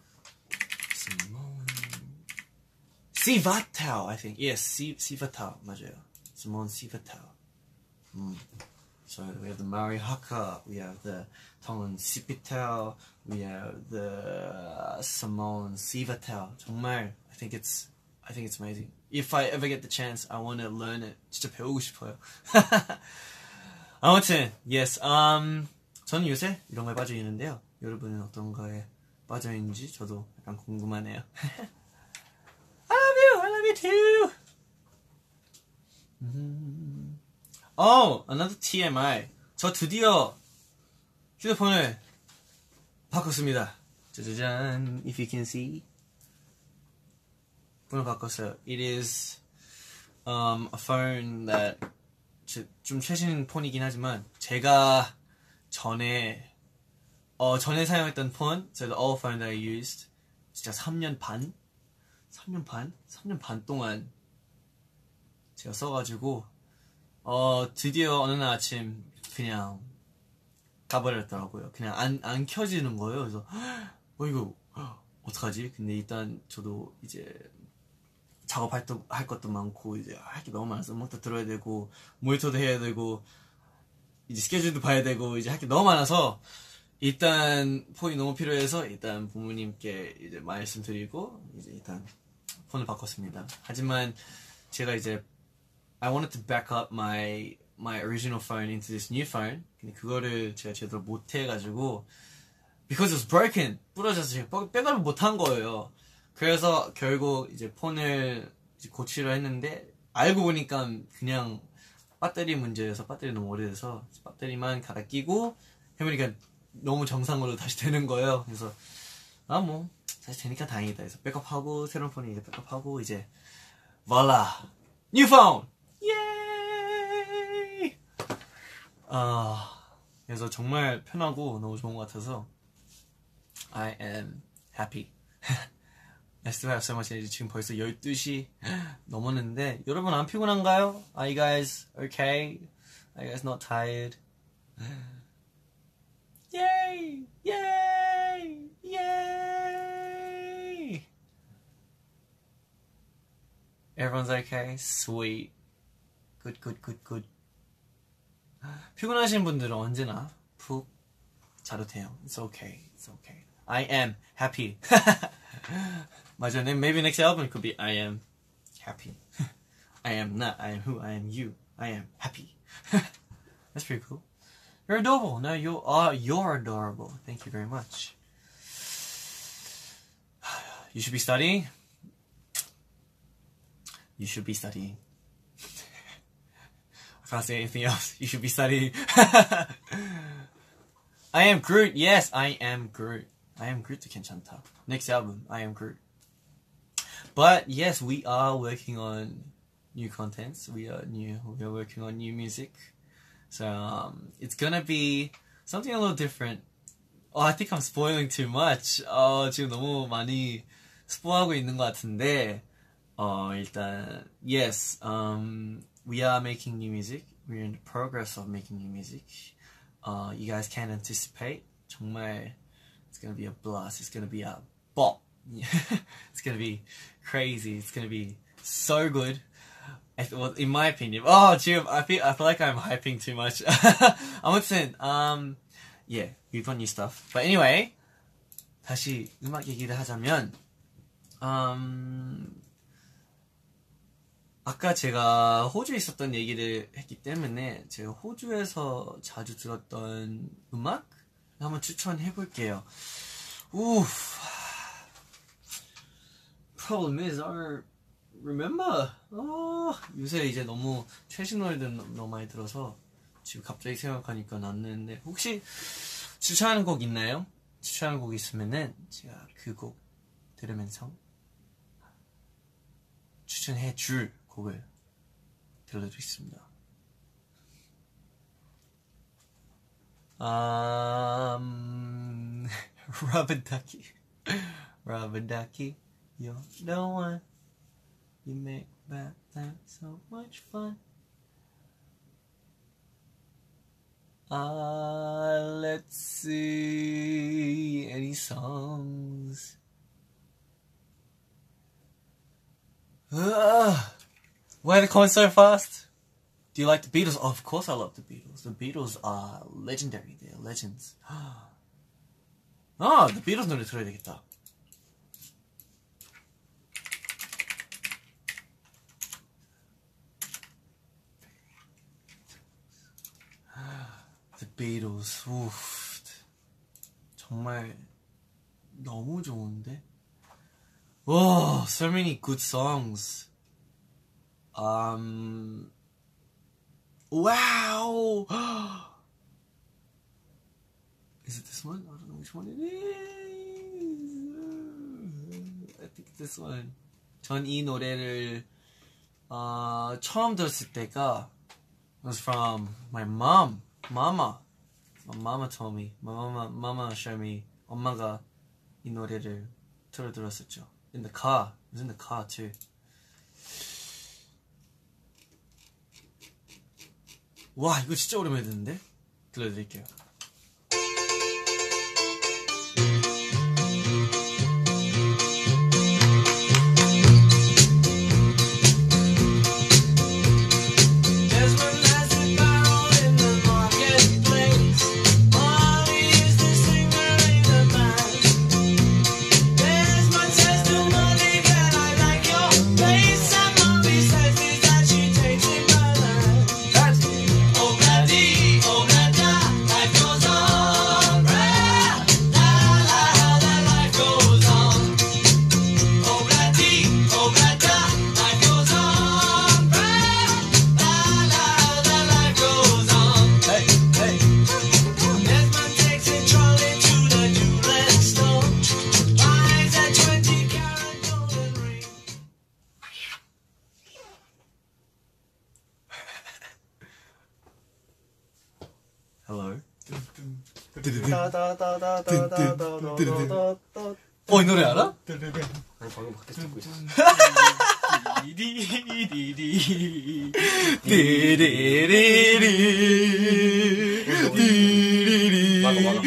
Samoan Sivatao, I think. Yes, Si- Sivatao, 맞아요. Samoan Sivatao. Mm. So we have the Maori Haka, we have the Tongan Sipitao, we have the Samoan Sivatao. 정말, I think it's, I think it's amazing. If I ever get the chance, I want to learn it. 진짜 배우고 싶어요. 아무튼, yes, um, 저는 요새 이런 거에 빠져 있는데요. 여러분은 어떤 거에 빠져 있는지 저도 약간 궁금하네요. I love you, I love you too. 음. Oh, another TMI. 저 드디어 휴대폰을 바꿨습니다. 짜자잔, if you can see. 폰을 바꿨어요. It is um, a phone that 제- 좀 최신 폰이긴 하지만 제가 전에 어 전에 사용했던 폰, the old phone that I used 진짜 3년 반, 3년 반, 3년 반 동안 제가 써가지고 어 드디어 어느 날 아침 그냥 가버렸더라고요. 그냥 안 안 켜지는 거예요. 그래서 어 이거 어떡하지? 근데 일단 저도 이제 작업할 또, 할 것도 많고 이제 할 게 너무 많아서 음악도 들어야 되고 모니터도 해야 되고 이제 스케줄도 봐야 되고 이제 할 게 너무 많아서 일단 폰이 너무 필요해서 일단 부모님께 이제 말씀드리고 이제 일단 폰을 바꿨습니다. 하지만 제가 이제 I wanted to back up my my original phone into this new phone. 근데 그거를 제가 제대로 못 해가지고 because it was broken 부러져서 제가 백- 백업을 못한 거예요. 그래서 결국 이제 폰을 이제 고치려 했는데 알고 보니까 그냥 배터리 문제여서 배터리 너무 오래돼서 배터리만 갈아 끼고 해보니까 너무 정상으로 다시 되는 거예요. 그래서 아 뭐 다시 되니까 다행이다. 그래서 백업하고 새로운 폰이 이제 백업하고 이제 voila new phone 아 그래서 정말 편하고 너무 좋은 것 같아서 I am happy. I still have. 지금 벌써 12시 넘었는데 여러분 안 피곤한가요? Are you guys okay? Are you guys not tired? Yay! Yay! Yay! Everyone's okay? Sweet. Good, good, good, good. 피곤하신 분들은 언제나 푹 자도 돼요. It's okay. It's okay. I am happy. [LAUGHS] 맞아. Then maybe next album could be I am happy. I am not. I am who. I am you. I am happy. [LAUGHS] That's pretty cool. You're adorable. No, you are. You're adorable. Thank you very much. [SIGHS] You should be studying. You should be studying. I can't say anything [LAUGHS] else. You should be studying. [LAUGHS] I am Groot. Yes, I am Groot. I am Groot to 괜찮다. Next album, I am Groot. But yes, we are working on new contents. We are new. We are working on new music. So um, it's gonna be something a little different. 어, I think I'm spoiling too much. 어, 지금 너무 많이 스포하고 있는 것 같은데, 어, 일단, yes, um, we are making new music. We're in the progress of making new music. Uh, you guys can anticipate. 정말, it's gonna be a blast. It's gonna be a bop. [LAUGHS] it's gonna be crazy. It's gonna be so good. I th- well, in my opinion. Oh, 지금 I feel I feel like I'm hyping too much. [LAUGHS] 아무튼, um, yeah, we've got new stuff. But anyway, 다시 음악 얘기를 하자면, um, 아까 제가 호주에 있었던 얘기를 했기 때문에 제가 호주에서 자주 들었던 음악 한번 추천해 볼게요. 우 problem is I remember. 어, 요새 이제 너무 최신 노래들 너무 많이 들어서 지금 갑자기 생각하니까 났는데 혹시 추천하는 곡 있나요? 추천하는 곡 있으면은 제가 그 곡 들으면서 추천해 줄 곡을 들려드리겠습니다. Um, [LAUGHS] Rubber Ducky. Rubber Ducky, you're the one. You make back time so much fun. Uh, let's see. Any songs? Uh, why are they coming so fast? Do you like the Beatles? Oh, of course I love the Beatles. The Beatles are legendary. They're legends. [GASPS] 아, The Beatles 노래 들어야 되겠다. [SIGHS] The Beatles. 우프. 정말 너무 좋은데? 와, so many good songs. Um, wow! Is it this one? I don't know which one it is. I think this one. 전 이 노래를 어, 처음 들었을 때가 was from my mom, mama. My mama told me. My mama, mama showed me. 엄마가 이 노래를 틀어 들었었죠. In the car. It was in the car too. 와 이거 진짜 오랜만에 듣는데? 들려드릴게요. 어, 이 노래 알아? 방금 밖에서 듣고 막아, 막아.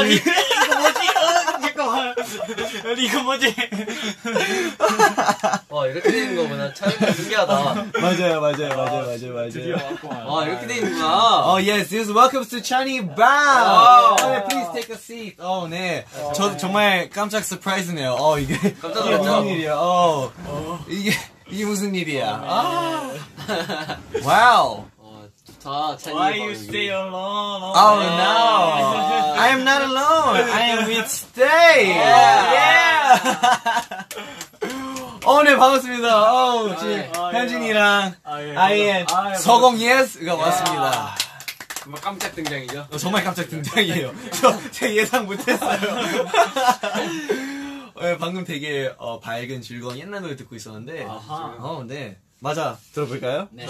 아니 이거 뭐지? 어, 잠깐만 이거 뭐지? 와 이렇게 되는 거구나 참 신기하다 맞아요 맞아요 맞아요 맞아요 맞아요 와 이렇게 되는구나 Oh yes, this welcome to Chani Bao. Oh, 네, please take a seat. 어, 네. 저 정말 깜짝 surprise네요. 어, 이게 깜짝 이게 놀랐죠? 무슨 일이야? 어, 이게 이게 무슨 일이야? 아, wow. 어, 좋다 찬이 Why you stay alone? Oh no, I am not alone. I am with Stay. [LAUGHS] Yeah. 어, 네 반갑습니다. 어, 지금 아, 예. 현진이랑 아, 예. 아이엔 아, 예. 서공예즈가 왔습니다. 정말 깜짝 등장이죠. 어, 정말 깜짝 등장이에요. [LAUGHS] 저, 제 예상 못했어요. [LAUGHS] 어, 방금 되게 어, 밝은 즐거운 옛날 노래 듣고 있었는데, 아하. 어, 네. 맞아. 들어볼까요? 네.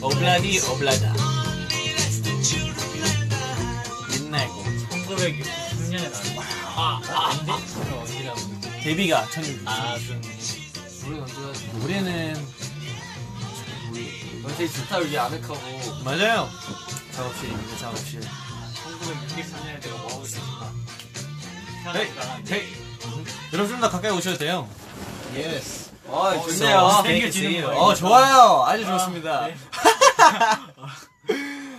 오블라디 오블라다. 옛날 곡. 1996년에 나왔어. 아, 아, 언제라고? 데뷔가 1600. 아, 좀. 우리 언제가 노래는 좋다 여기 아늑하고 맞아요. 작업실입니다. 작업실. 1963년에 내가 뭐 하고 있었을까? 헤이, 헤이. 여러분 좀더 가까이 오셔도 돼요. Yes. 아 So, 좋네요 safe. 거예요. 어 좋아요. 아주 좋습니다. [LAUGHS]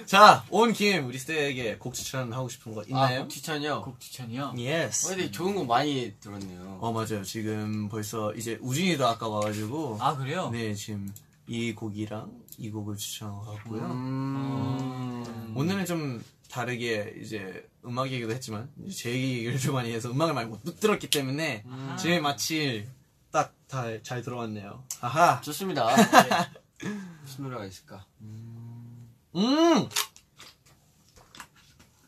자, 온 김 우리 스테이에게 곡 추천 하고 싶은 거 있나요? 아 추천이요? 곡 추천이요? Yes. 어, 근데 좋은 거 많이 들었네요 어 맞아요. 지금 벌써 이제 우진이도 아까 와가지고 아, 그래요? 네 지금 이 곡이랑 이 곡을 추천하고요. 음... 오늘은 좀 다르게 이제 음악 얘기도 했지만 제 얘기를 좀 많이 해서 음악을 많이 못 들었기 때문에 지금 마치 딱잘 들어왔네요. 아하. 좋습니다 [LAUGHS] 네. 무슨 노래가 있을까? 음.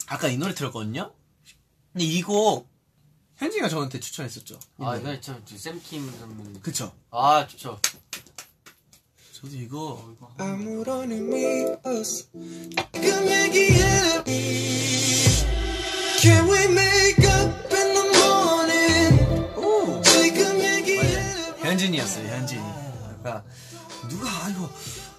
아까 이 노래 들었거든요. 근데 이곡 현진이가 저한테 추천했었죠. 이 아. 이거 저, 저 샘킴 선배님 그쵸. 아 좋죠 저도 이거 아무런 의미 없어 지금 얘기해 Can we make up 현진이었어요. 현진이. 아까 누가 아, 이거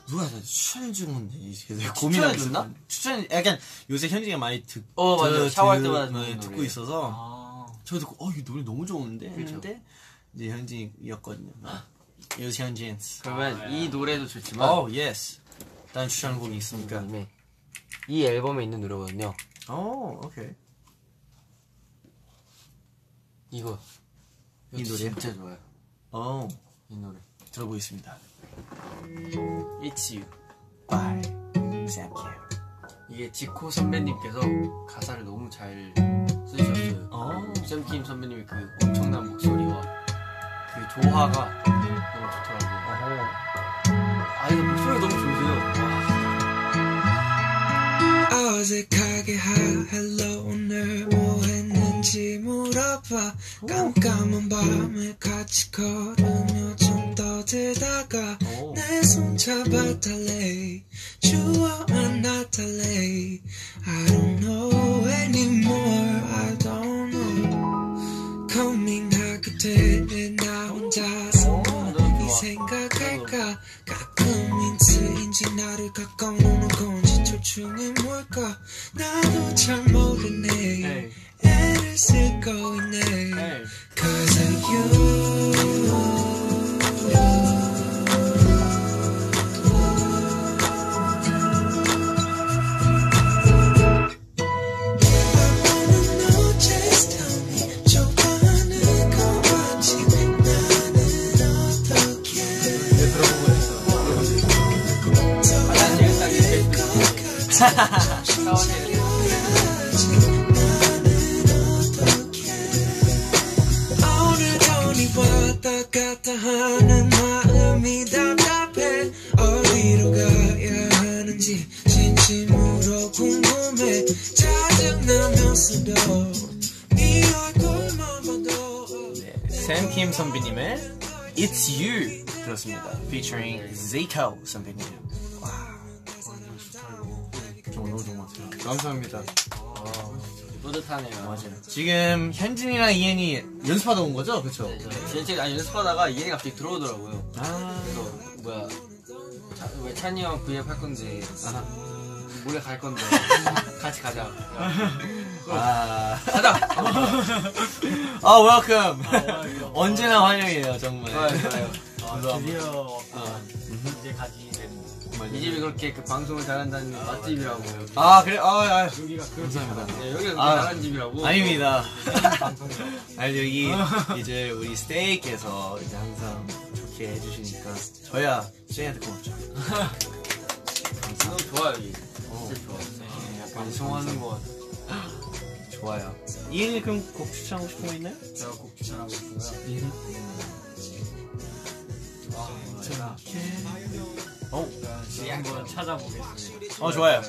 누가 나 추천해 준 건데 이제 고민하고 줬나? 추천 약간 요새 현진이가 많이 듣 어, 맞아요. 드- 샤워할 드- 때마다 네, 듣는 듣고 노래. 있어서 아. 저 듣고 어이 노래 너무 좋은데 했는데 이제 현진이었거든요. 요새 현진. 그러면 이 노래도 좋지만 어 Yes. 다른 추천 곡이 있습니까? 그다음에 이 앨범에 있는 노래거든요 어 오케이. 이거 이 노래요? 진짜 좋아요 어 이 노래 들어보겠습니다. It's You by Sam Kim. 이게 지코 선배님께서 가사를 너무 잘 쓰셨어요 어. 샘김 선배님의 그 엄청난 목소리와 그 조화가 너무 좋더라고요 아 이거 목소리가 너무 좋으세요 와. 어색하게 hello 오늘 뭐 했는지 물어봐. 깜깜한 밤을 같이 걸으며 좀 떠들다가 오. 내손 잡아달래. 주워 안아달래. I don't know anymore. I Zico 선배님. 와. 정말 너무 좋은 것 같아요. 감사합니다. 뿌듯하네요 맞아요. 지금 현진이랑 이엔이 연습하다 온 거죠? 그쵸? 진짜 아니 연습하다가 이엔이 갑자기 들어오더라고요 아. 그래서 뭐야 차, 왜 찬이 형 V앱 할 건데 아하. 몰래 갈 건데 [LAUGHS] 같이 가자 아. 가자! 아, welcome. 언제나 환영이에요, 정말. 좋아요 좋아요 감사합니다. 드디어 이제 가기 된이 집이 그렇게 그 방송을 잘한다는 맛집이라고 아, 그래? 아, 아. 여기가 그 감사합니다. 네, 여기가 그렇게 아, 잘하는 집이라고 아닙니다. [LAUGHS] 아니 여기 [LAUGHS] 이제 우리 스테이께서 이제 항상 좋게 해주시니까 저야 쟤한테 고맙죠. 너무 [LAUGHS] 좋아요 여기 어, 진짜 좋아 약간 방송하는 거 같아 좋아요. 이은이 그럼 곡 추천하고 싶은 거 있나요? 제가 곡 추천하고 싶고요. 음. 아, 어, 한번 찾아보겠습니다. 어 좋아요.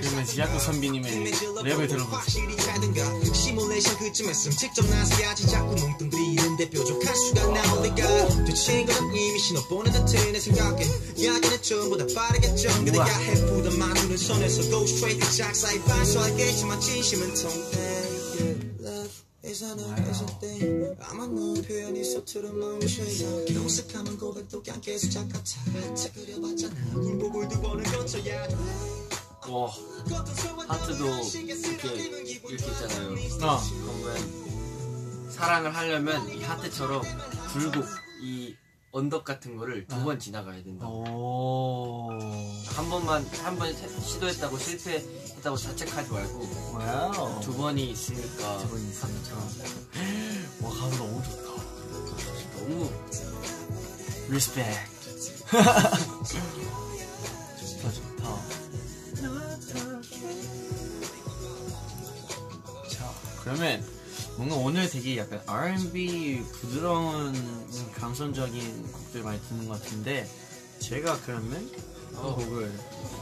그러면 지약도 선비님의 랩을 들어보세요. 확실 아마 표현이 서투른 고백도 작같아 하트 그려봤잖아 두 거쳐야 와 하트도 이렇게 이렇게 있잖아요. 어. 그러면 사랑을 하려면 이 하트처럼 굴곡 이 언덕 같은 거를 두 번 지나가야 된다. 오. 한 번만 한 번 시도했다고 실패했다고 자책하지 말고 Wow. 두 번이 있으니까 두 번이 있으니까. [LAUGHS] 와 가사 너무 좋다. 너무 respect. [LAUGHS] 좋다 좋다. 자 그러면 뭔가 오늘 되게 약간 R&B 부드러운 감성적인 곡들 많이 듣는 것 같은데 제가 그러면 그 곡을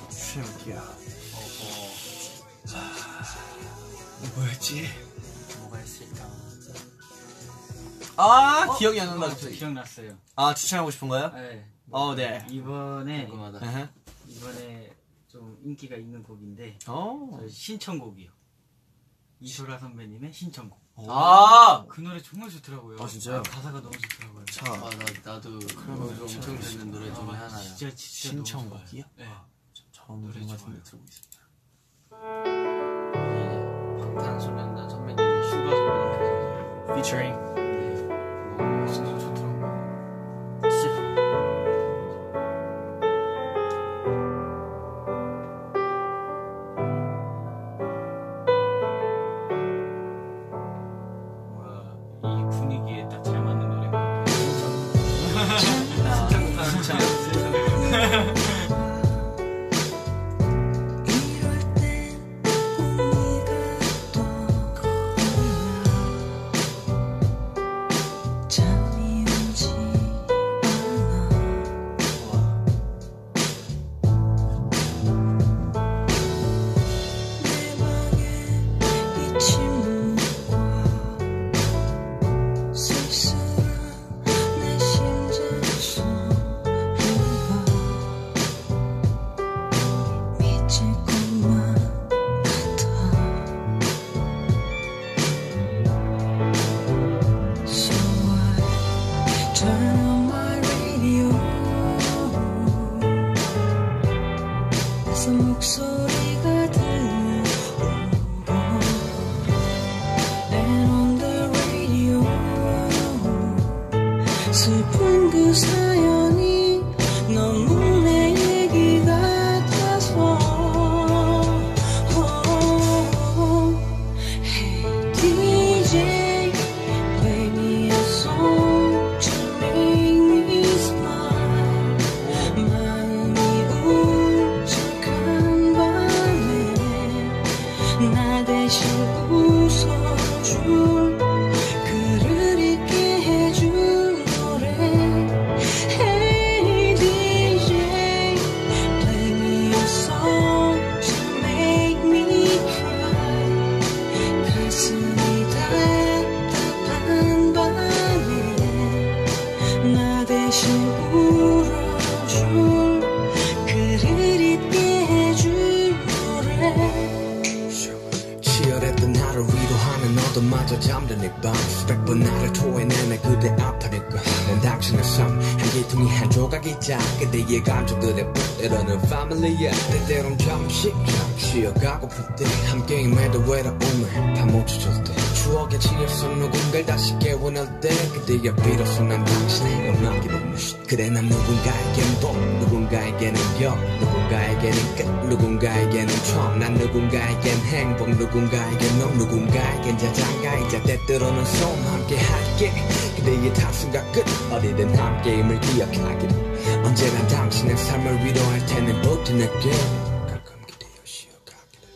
추천해볼게요. 하, 뭐였지? 뭐가 있을까? 아 기억이 안 난다. 어, 저 기억났어요. 아 추천하고 싶은 거요? 네. 어 네. 이번에 궁금하다. 으흠. 이번에 좀 인기가 있는 곡인데 어. 신청곡이요. 이소라 선배님의 신청곡. 아! 그 노래 정말 좋더라고요. 아, 진짜요? 가사가 너무 좋더라고요. 자 아, 나, 나도 그러면 엄청 듣는 노래 중에 하나야. 진짜 진짜 신청곡이요? 네. 처음 노래. 같은데 들어보겠습니다. 이 방탄소년단 선배님의 슈가 선배님 Featuring 너무 진짜 좋더라고요. 누군가에겐 너 누군가에겐 자장가이자 때때로는 소음 함께 할게. 그대의 탑승과 끝 어디든 함께임을 기억하기를 언제나 당신의 삶을 위로할 테니 내게 가끔 기대어 쉬어가기를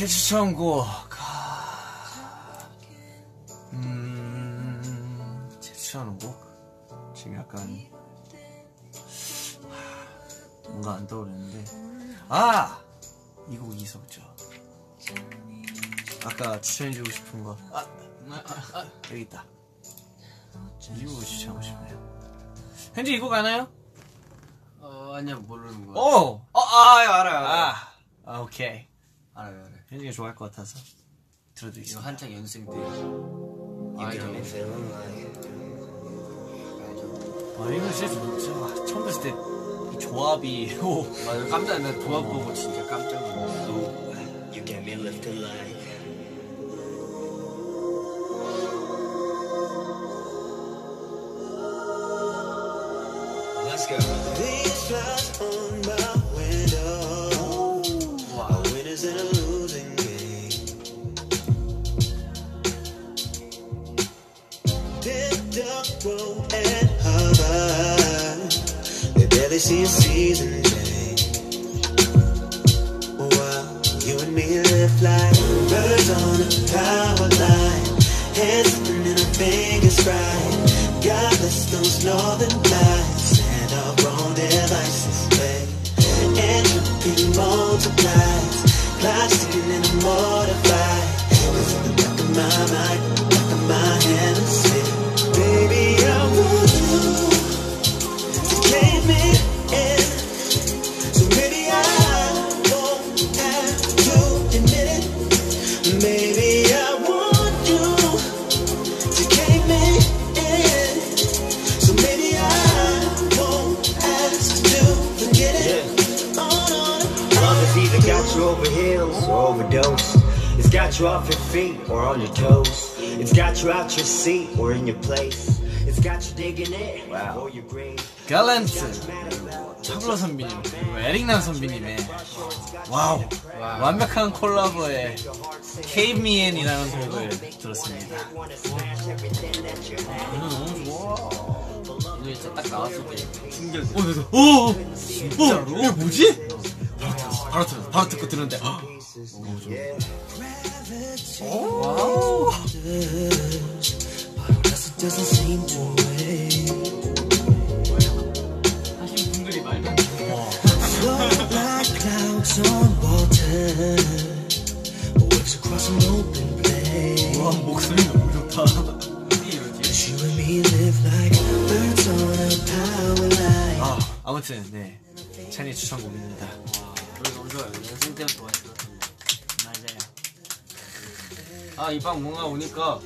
제 추천곡. 아, 음, 제 추천곡? 지금 약간, 하, 뭔가 안 떠오르는데. 아! 이 곡이 있었죠. 아까 추천해주고 싶은 거. 아, 여기 있다. 이 곡을 추천하고 싶네요. 현재 이 곡 아나요? 어, 아니요, 모르는 거야. 오! 어, 아, 알아요, 알아요. 아, 아, 오케이. 알아요. 현진이가 좋아할 것 같아서 이거 들어드리겠습니다. 한창 연습 때. 아이돌. 아, 이거 진짜 진짜 처음 봤을 때 이 조합이 [LAUGHS] 오. 맞아, 깜짝 놀랐 조합 보고 진짜 깜짝 놀랐어. You get me lifted like Let's go. These flies on my see a season change. Wow, you and me live like birds on a power line. Hands slipping and our fingers fried. Godless those northern lights and our own devices, babe. Entropy multiplies. Clock ticking and I'm mortified. Cause in the back of my mind, back of my hand, you off your feet or on your toes. It's got you out your seat or in your place. It's got you digging it or your grave. 갤런트 차블러 그리고 에릭남 선배님의 와우 완벽한 콜라보의 Cave Me In이라는 곡을 들었습니다. 이거 너무 좋아. 진짜 딱 나왔을 때 충격. 오, 그래서 오, 오, 진짜로? 이게 뭐지? 바로 들었어, 바로 들었어, 바로 듣고 들었는데 아, 너무 좋아. 하신 분들이 말도 안 돼. Float like clouds on water. Waves across an open plain. 와 목소리 너무 좋다. You and me live like birds on a power line. 아, 아무튼 네 찬이 추천곡입니다. 노래 너무 좋아요. 연습 때부터 좋아했어. 맞아요. 아, 이 방 뭔가 오니까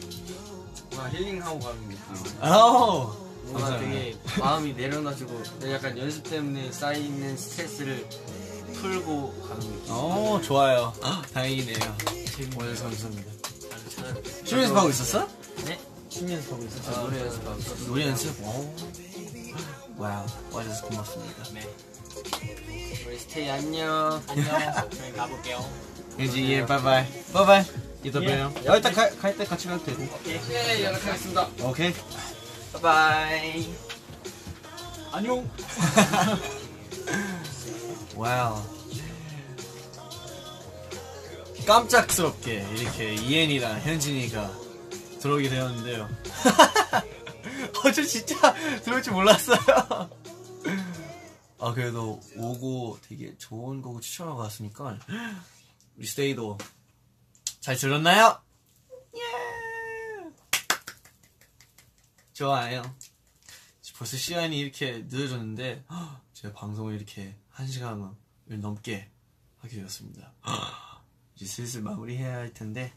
뭔가 힐링하고 가는 느낌. 아우, 뭔가 감사합니다. 되게 마음이 내려놔지고 약간 연습 때문에 쌓이는 스트레스를 풀고 가는 느낌. 어 좋아요. 다행이네요. 와주셔서 감사합니다. 춤 연습하고 있었어? 네? 춤 연습하고 있었어? 아, 노래 연습하고 있었어요. 노래 연습? 오. Wow, 와주셔서 고맙습니다. 네. 우리 스테이 안녕. [LAUGHS] 안녕. 저희 가볼게요. 이제 예, 바이바이. 바이바이. 이따 봬요. 야, 일단 갈때 같이 가도 되고. 예, 연락하겠습니다. 오케이. 바이바이. 안녕. [LAUGHS] Wow. 깜짝스럽게 이렇게 이엔이랑 현진이가 들어오게 되었는데요. [LAUGHS] 어, 저 진짜 들어올 줄 몰랐어요. [LAUGHS] 아, 그래도 오고 되게 좋은 곡을 추천하고 왔으니까 [GASPS] 우리 스테이도 잘 들었나요? 예! 좋아요. 벌써 시간이 이렇게 늦어졌는데 헉, [GASPS] 제가 방송을 이렇게 한 시간을 넘게 하게 되었습니다. 헉, [GASPS] 이제 슬슬 마무리해야 할 텐데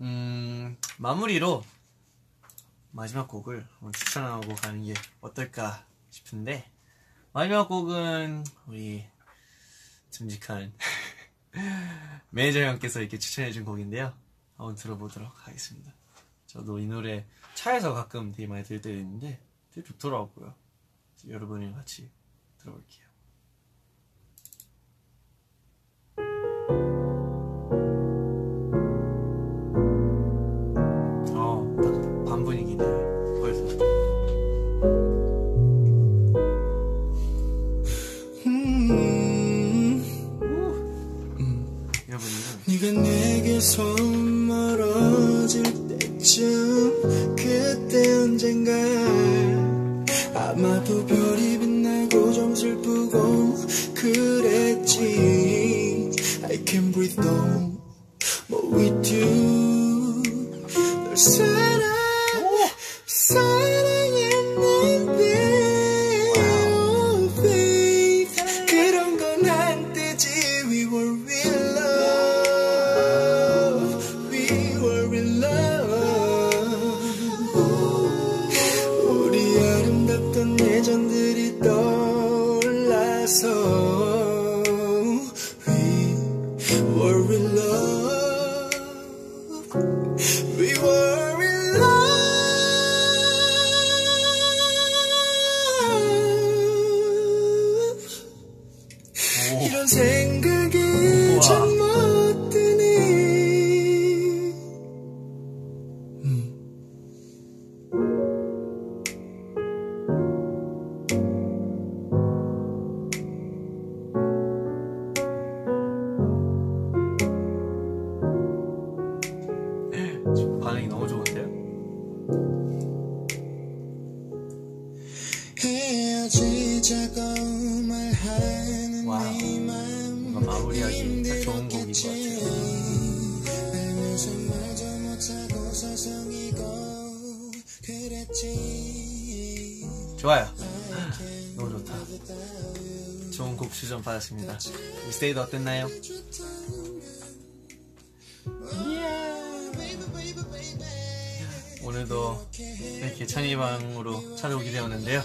음 마무리로 마지막 곡을 한번 추천하고 가는 게 어떨까 싶은데 마지막 곡은 우리 듬직한 [LAUGHS] 매니저 형께서 이렇게 추천해준 곡인데요. 한번 들어보도록 하겠습니다. 저도 이 노래 차에서 가끔 되게 많이 들을 때 있는데 되게 좋더라고요. 여러분이랑 같이 들어볼게요. 네가 내게서 멀어질 때쯤 그때 언젠가 아마도 별이 빛나고 좀 슬프고 그랬지. I can breathe no 우리 스테이도 어땠나요? 오늘도 이렇게 찬이방으로 찾아오게 되었는데요.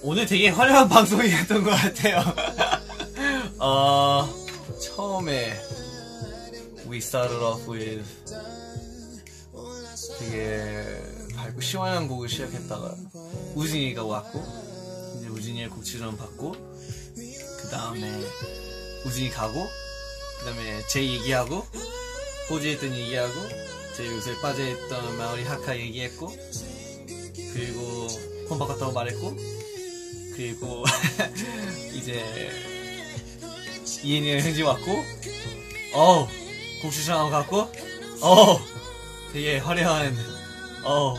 오늘 되게 화려한 [LAUGHS] 방송이었던 것 같아요. [LAUGHS] 어, 처음에 we started off with 되게 밝고 시원한 곡을 시작했다가 우진이가 왔고 이제 우진이의 곡 지원 받고 그 다음에 우진이 가고 그 다음에 제 얘기하고 호주했던 얘기하고 제 요새 빠져있던 마오리 하카 얘기했고 그리고 폰 바꿨다고 말했고 그리고 [LAUGHS] 이제 이인이랑 형지 왔고 어우 곡 추천하고 갔고 어우 되게 화려한 어,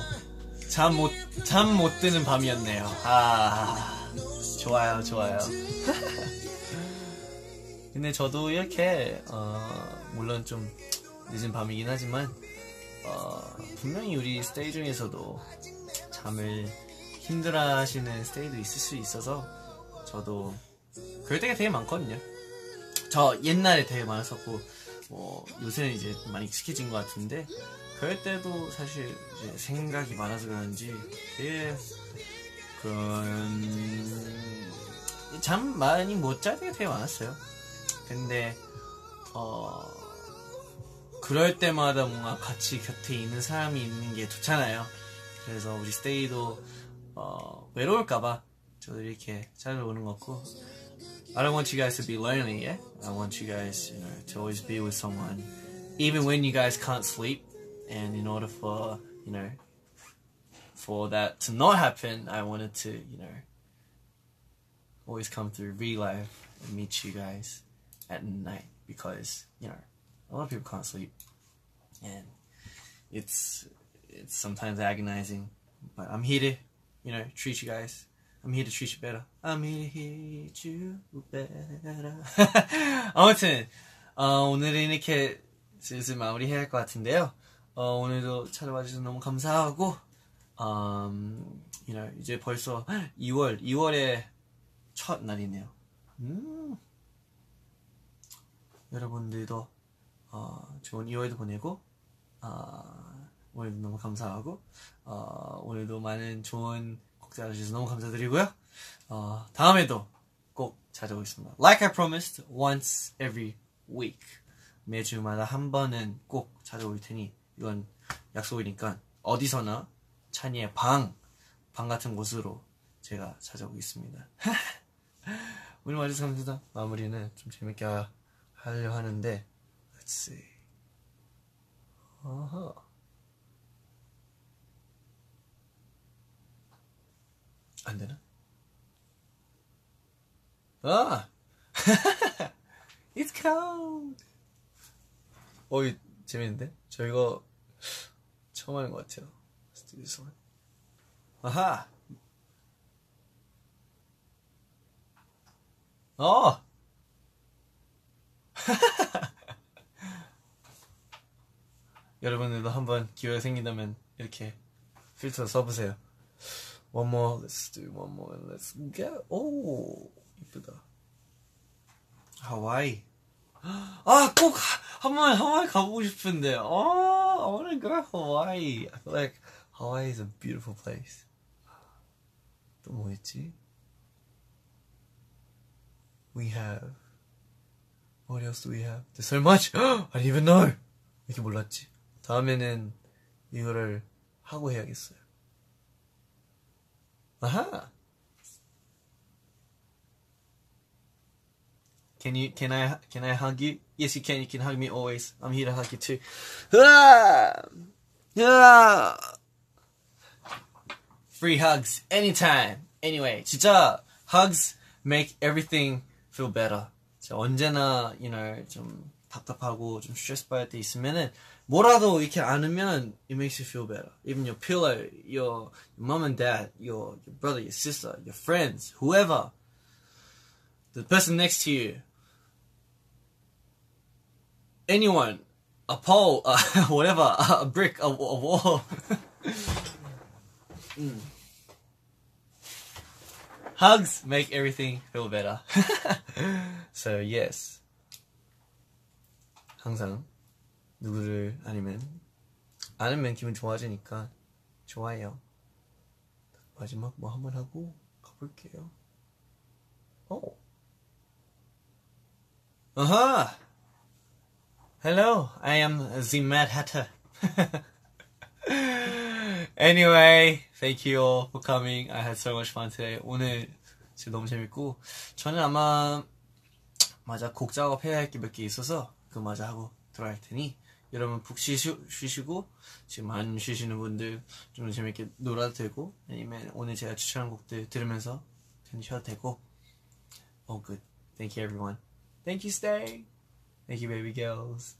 잠 못, 잠 못 드는 밤이었네요. 아, 좋아요, 좋아요. [LAUGHS] 근데 저도 이렇게, 어, 물론 좀 늦은 밤이긴 하지만, 어, 분명히 우리 스테이 중에서도 잠을 힘들어 하시는 스테이도 있을 수 있어서, 저도 그럴 때가 되게 많거든요. 저 옛날에 되게 많았었고, 뭐, 요새는 이제 많이 익숙해진 것 같은데, 그럴 때도 사실 생각이 많아서 그런지 되게 그런 잠 많이 못잘 때가 되게 많았어요. 근데 어 그럴 때마다 뭔가 같이 곁에 있는 사람이 있는 게 좋잖아요. 그래서 우리 스테이도 어 외로울까봐 저도 이렇게 찾아오는 것 같고 I don't want you guys to be lonely, yeah? I want you guys, you know, to always be with someone, even when you guys can't sleep. And in order for, you know, for that to not happen, I wanted to, you know, always come through real life and meet you guys At night because, you know, a lot of people can't sleep. And it's, it's sometimes agonizing, but I'm here to, you know, treat you guys. I'm here to treat you better. I'm here to treat you better. 아무튼, 어, 오늘은 이렇게 슬슬 마무리해야 할 것 같은데요. 어, 오늘도 찾아와 주셔서 너무 감사하고, 음, you know, 이제 벌써 2월, 2월의 첫 날이네요. 음. 여러분들도 어, 좋은 2월도 보내고, 어, 오늘도 너무 감사하고, 어, 오늘도 많은 좋은 곡 찾아주셔서 너무 감사드리고요. 어, 다음에도 꼭 찾아오겠습니다. Like I promised, once every week. 매주마다 한 번은 꼭 찾아올 테니, 이건 약속이니까 어디서나 찬이의 방, 방 같은 곳으로 제가 찾아오겠습니다. [LAUGHS] 오늘 와주셔서 감사합니다. 마무리는 좀 재밌게 하- 하려 하는데, let's see. 어허. 안 되나? 아! [LAUGHS] It's cold! 어, 이 재밌는데? 저 이거 처음 하는 것 같아요. Let's do. 아하! 어! [LAUGHS] 여러분들도 한번 기회가 생긴다면 이렇게 필터 써보세요. One more, let's do one more, and let's go. 오, 이쁘다. 하와이. [GASPS] 아, 꼭 한번 하와이 가보고 싶은데. 어, I wanna go Hawaii. I feel like Hawaii is a beautiful place. 또 뭐 있지? We have. What else do we have? There's so much. [GASPS] I didn't even know. 이렇게 몰랐지. 다음에는 이거를 하고 해야겠어요. 아하. Can you can I can I hug you? Yes, you can. You can hug me always. I'm here to hug you too. Ah! Ah! Free hugs anytime. Anyway, 진짜 hugs make everything feel better. 진짜 언제나 you know 좀 답답하고 좀 스트레스 받을 때 있으면은 뭐라도 이렇게 안으면 it makes you feel better. Even your pillow, your, your mom and dad, your your brother, your sister, your friends, whoever, the person next to you, anyone, a pole, uh, [LAUGHS] whatever, a brick, a, a wall. [LAUGHS] Mm. Hugs make everything feel better. [LAUGHS] so yes. 항상 누구를 아니면 안으면 기분 좋아지니까 좋아요. 마지막 뭐 한 번 하고 가볼게요. 오. 아하. Hello, I am the Mad Hatter. [LAUGHS] anyway, thank you all for coming. I had so much fun today. 오늘 진짜 너무 재밌고 저는 아마 맞아 곡 작업해야 할 게 몇 개 있어서 그거 마저 하고 들어갈 테니 여러분 푹 쉬시, 쉬시고 지금 안 쉬시는 분들 좀 재밌게 놀아도 되고 아니면 오늘 제가 추천한 곡들 들으면서 좀 쉬어도 되고 Oh good. Thank you everyone. Thank you stay. Thank you baby girls.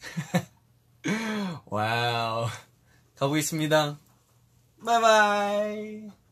와우. 가보겠습니다. 바이바이.